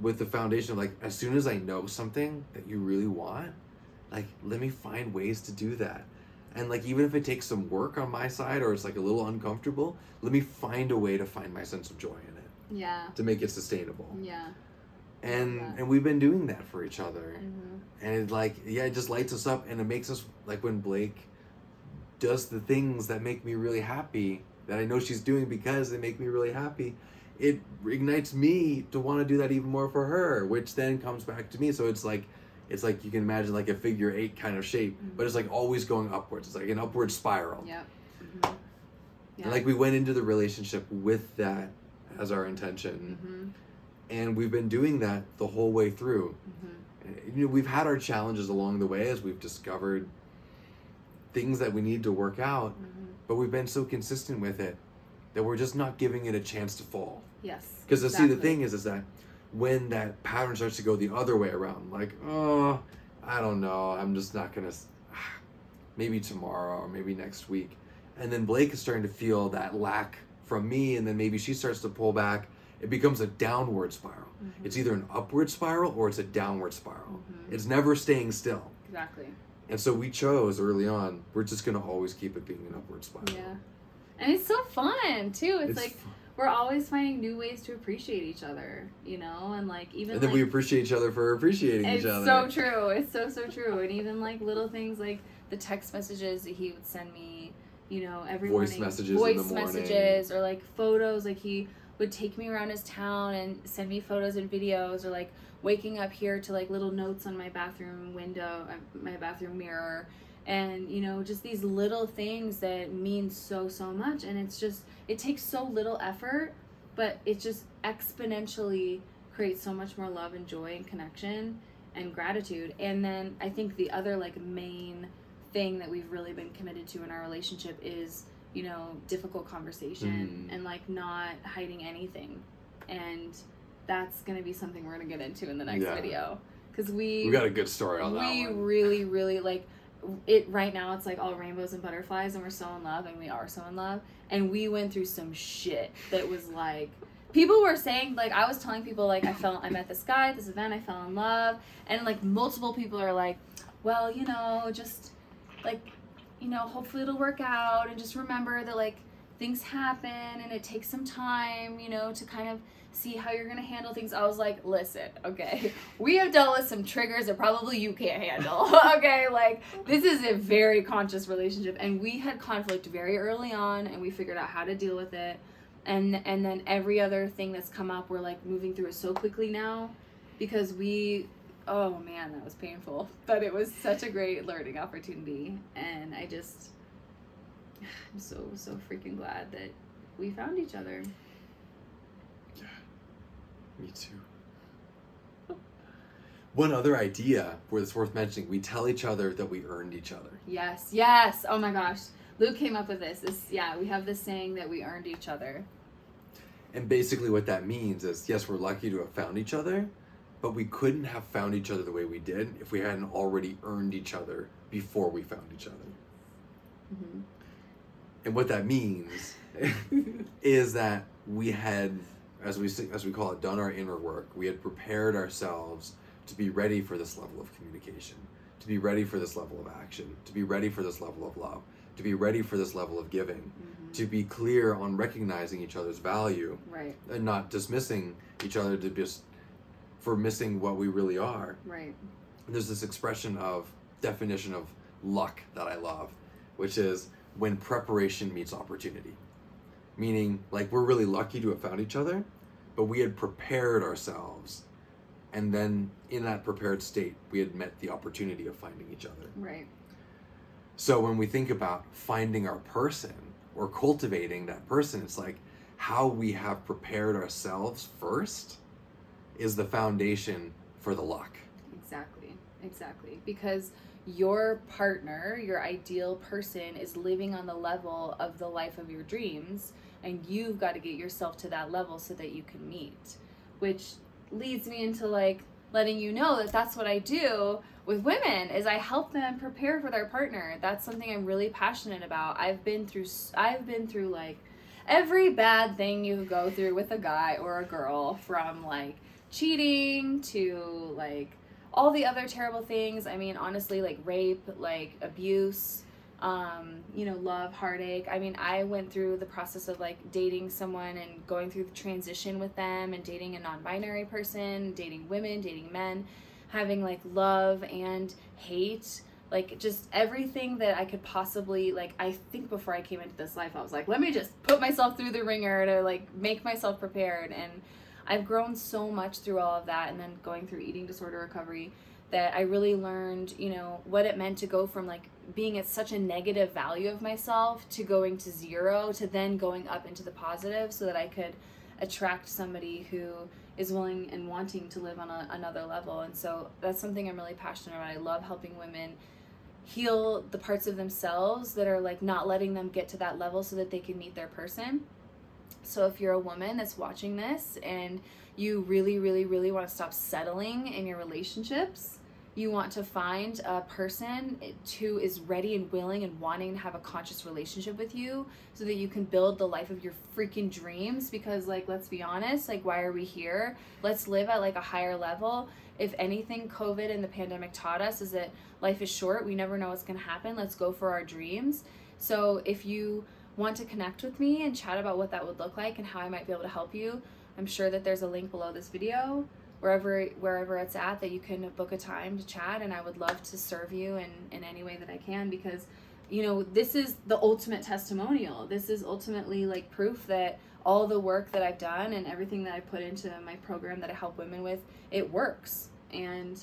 with the foundation of like as soon as I know something that you really want, like let me find ways to do that. And like even if it takes some work on my side or it's like a little uncomfortable, let me find a way to find my sense of joy in it Yeah. to make it sustainable. Yeah. And that. and we've been doing that for each other. hmm And it like yeah, it just lights us up and it makes us like when Blake does the things that make me really happy that I know she's doing because they make me really happy. It ignites me to want to do that even more for her, which then comes back to me. So it's like it's like you can imagine like a figure eight kind of shape, but it's like always going upwards. It's like an upward spiral. Yep. hmm Yeah. And like we went into the relationship with that as our intention, hmm and we've been doing that the whole way through. hmm you know we've had our challenges along the way as we've discovered things that we need to work out hmm but we've been so consistent with it that we're just not giving it a chance to fall Yes. because see the thing is is that when that pattern starts to go the other way around like oh i don't know i'm just not gonna <sighs> maybe tomorrow or maybe next week and then blake is starting to feel that lack from me and then maybe she starts to pull back it becomes a downward spiral Mhm. it's either an upward spiral or it's a downward spiral Mhm. it's never staying still Exactly. and so we chose early on we're just going to always keep it being an upward spiral Yeah. And it's so fun too. It's, like fun. we're always finding new ways to appreciate each other, you know, and like even and then like, we appreciate each other for appreciating each other It's so true. It's so so true. And even like little things like the text messages that he would send me, you know, every Voice morning. messages in voice messages or like photos. Like he would take me around his town and send me photos and videos, or like waking up here to like little notes on my bathroom window, uh, my bathroom mirror. And you know, just these little things that mean so so much, and it's just it takes so little effort, but it just exponentially creates so much more love and joy and connection and gratitude. And then I think the other like main thing that we've really been committed to in our relationship is, you know, difficult conversation Mm. and like not hiding anything. And that's going to be something we're going to get into in the next Yeah. video cuz we we got a good story on that we really really like it right now it's like all rainbows and butterflies and we're so in love and we are so in love. And we went through some shit that was like people were saying like i was telling people like i felt i met this guy at this event i fell in love. And like multiple people are like well you know just like you know hopefully it'll work out and just remember that like things happen and it takes some time you know to kind of see how you're gonna handle things. I was like listen okay <laughs> we have dealt with some triggers that probably you can't handle. <laughs> Okay like this is a very conscious relationship and we had conflict very early on and we figured out how to deal with it. And and then every other thing that's come up we're like moving through it so quickly now because we oh man that was painful. <laughs> But it was such a great learning opportunity and i just i'm so so freaking glad that we found each other. Yeah. me too. One other idea where it's worth mentioning we tell each other that we earned each other. Yes yes. Oh my gosh. Luke came up with this. This yeah we have this saying that we earned each other. And basically what that means is yes we're lucky to have found each other but we couldn't have found each other the way we did if we hadn't already earned each other before we found each other. Hmm and what that means <laughs> is that we had as we as we call it done our inner work. We had prepared ourselves to be ready for this level of communication to be ready for this level of action to be ready for this level of love to be ready for this level of giving hmm to be clear on recognizing each other's value right. and not dismissing each other to just for missing what we really are. Right. There's this expression of definition of luck that I love, which is when preparation meets opportunity. Meaning, like, we're really lucky to have found each other, but we had prepared ourselves. And then, in that prepared state, we had met the opportunity of finding each other. right So, when we think about finding our person or cultivating that person, it's like how we have prepared ourselves first is the foundation for the luck. Exactly. Exactly. Because your partner, your ideal person, is living on the level of the life of your dreams, and you've got to get yourself to that level so that you can meet. Which leads me into like letting you know that that's what I do with women is I help them prepare for their partner. That's something I'm really passionate about. I've been through I've been through like every bad thing you go through with a guy or a girl from like cheating to like all the other terrible things. I mean, honestly, like rape, like abuse, um, you know, love, heartache. I mean, I went through the process of like dating someone and going through the transition with them and dating a non binary person, dating women, dating men, having like love and hate. Like just everything that I could possibly like I think before I came into this life I was like, let me just put myself through the wringer to like make myself prepared and I've grown so much through all of that and then going through eating disorder recovery that I really learned, you know, what it meant to go from like being at such a negative value of myself to going to zero to then going up into the positive so that I could attract somebody who is willing and wanting to live on a, another level. And so that's something I'm really passionate about. I love helping women heal the parts of themselves that are like not letting them get to that level so that they can meet their person. So if you're a woman that's watching this and you really, really, really want to stop settling in your relationships, you want to find a person who is ready and willing and wanting to have a conscious relationship with you so that you can build the life of your freaking dreams because like let's be honest like why are we here? Let's live at like a higher level. If anything covid and the pandemic taught us is that life is short. We never know what's going to happen. Let's go for our dreams. So if you want to connect with me and chat about what that would look like and how I might be able to help you, I'm sure that there's a link below this video wherever wherever it's at that you can book a time to chat and I would love to serve you in, in any way that I can because you know this is the ultimate testimonial. This is ultimately like proof that all the work that I've done and everything that I put into my program that I help women with it works. And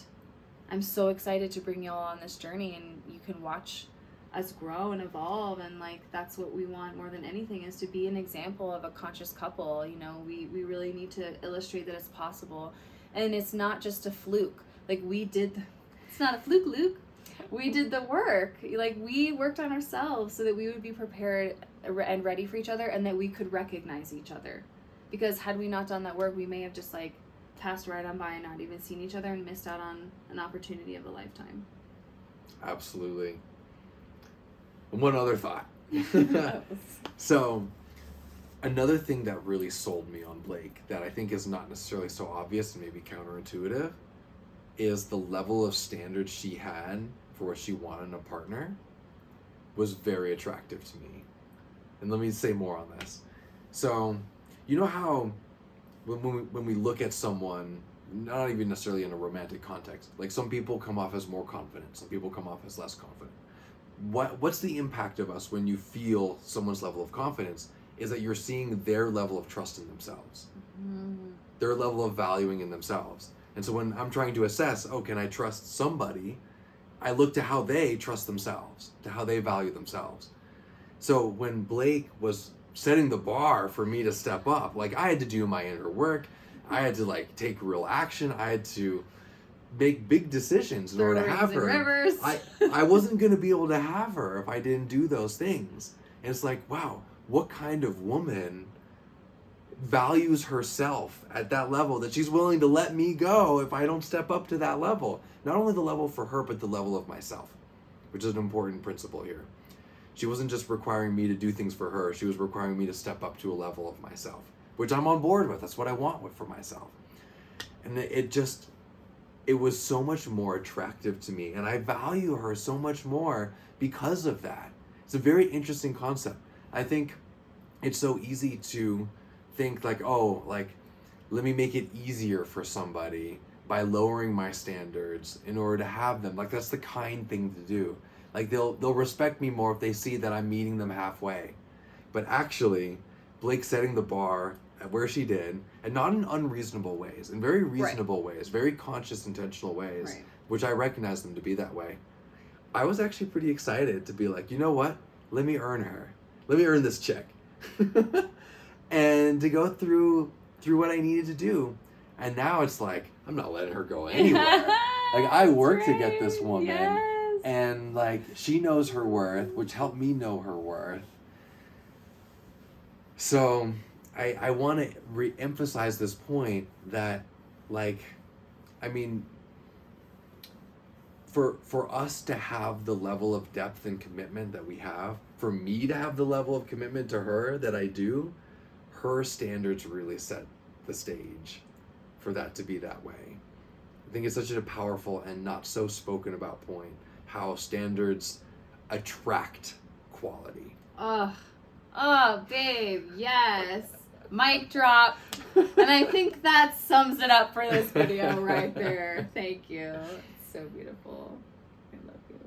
I'm so excited to bring y'all on this journey and you can watch us grow and evolve and like that's what we want more than anything is to be an example of a conscious couple. You know we we really need to illustrate that it's possible. And it's not just a fluke. Like we did it's not a fluke luke. We did the work. Like we worked on ourselves so that we would be prepared and ready for each other and that we could recognize each other. Because had we not done that work we may have just like passed right on by and not even seen each other and missed out on an opportunity of a lifetime. Absolutely one other thought. <laughs> so, another thing that really sold me on Blake that I think is not necessarily so obvious and maybe counterintuitive is the level of standards she had for what she wanted in a partner was very attractive to me. And let me say more on this. So, you know how when, when, we, when we look at someone, not even necessarily in a romantic context, like some people come off as more confident, some people come off as less confident what what's the impact of us when you feel someone's level of confidence is that you're seeing their level of trust in themselves. Mm-hmm. their level of valuing in themselves. And so when i'm trying to assess oh can i trust somebody? I look to how they trust themselves to how they value themselves. So when blake was setting the bar for me to step up like i had to do my inner work. I had to like take real action. I had to make big decisions in order to have her. Rivers. I I wasn't gonna be able to have her if I didn't do those things. And it's like, wow, what kind of woman values herself at that level that she's willing to let me go if I don't step up to that level. Not only the level for her, but the level of myself, which is an important principle here. She wasn't just requiring me to do things for her, she was requiring me to step up to a level of myself, which I'm on board with. That's what I want for myself. And it just it was so much more attractive to me and i value her so much more because of that. It's a very interesting concept. I think it's so easy to think like oh like let me make it easier for somebody by lowering my standards in order to have them. Like that's the kind thing to do. Like they'll they'll respect me more if they see that i'm meeting them halfway. But actually blake setting the bar where she did, and not in unreasonable ways, in very reasonable right. ways, very conscious, intentional ways, right. which I recognize them to be that way. I was actually pretty excited to be like, you know what? Let me earn her. Let me earn this check. <laughs> and to go through through what I needed to do. And now it's like, I'm not letting her go <laughs> anywhere. like I worked right. to get this woman. Yes. And like she knows her worth, which helped me know her worth. So I, I want to re-emphasize this point that like I mean for for us to have the level of depth and commitment that we have, for me to have the level of commitment to her that I do, her standards really set the stage for that to be that way. I think it's such a powerful and not so spoken about point how standards attract quality. Oh, oh, babe, yes. Mic drop. and I think that sums it up for this video right there. Thank you. It's so beautiful. I love you.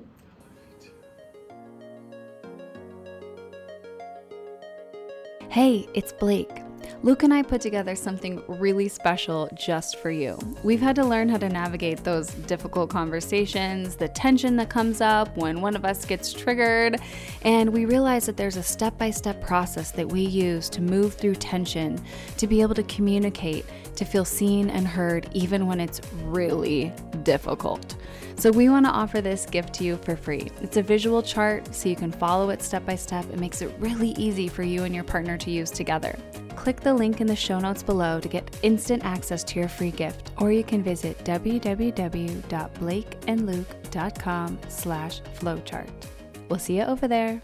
Hey, it's Blake. Luke and I put together something really special just for you. We've had to learn how to navigate those difficult conversations, the tension that comes up when one of us gets triggered, and we realize that there's a step by step process that we use to move through tension, to be able to communicate, to feel seen and heard, even when it's really difficult. So, we want to offer this gift to you for free. It's a visual chart so you can follow it step by step. It makes it really easy for you and your partner to use together. Click the link in the show notes below to get instant access to your free gift, or you can visit www.blakeandluke.com slash flowchart. We'll see you over there.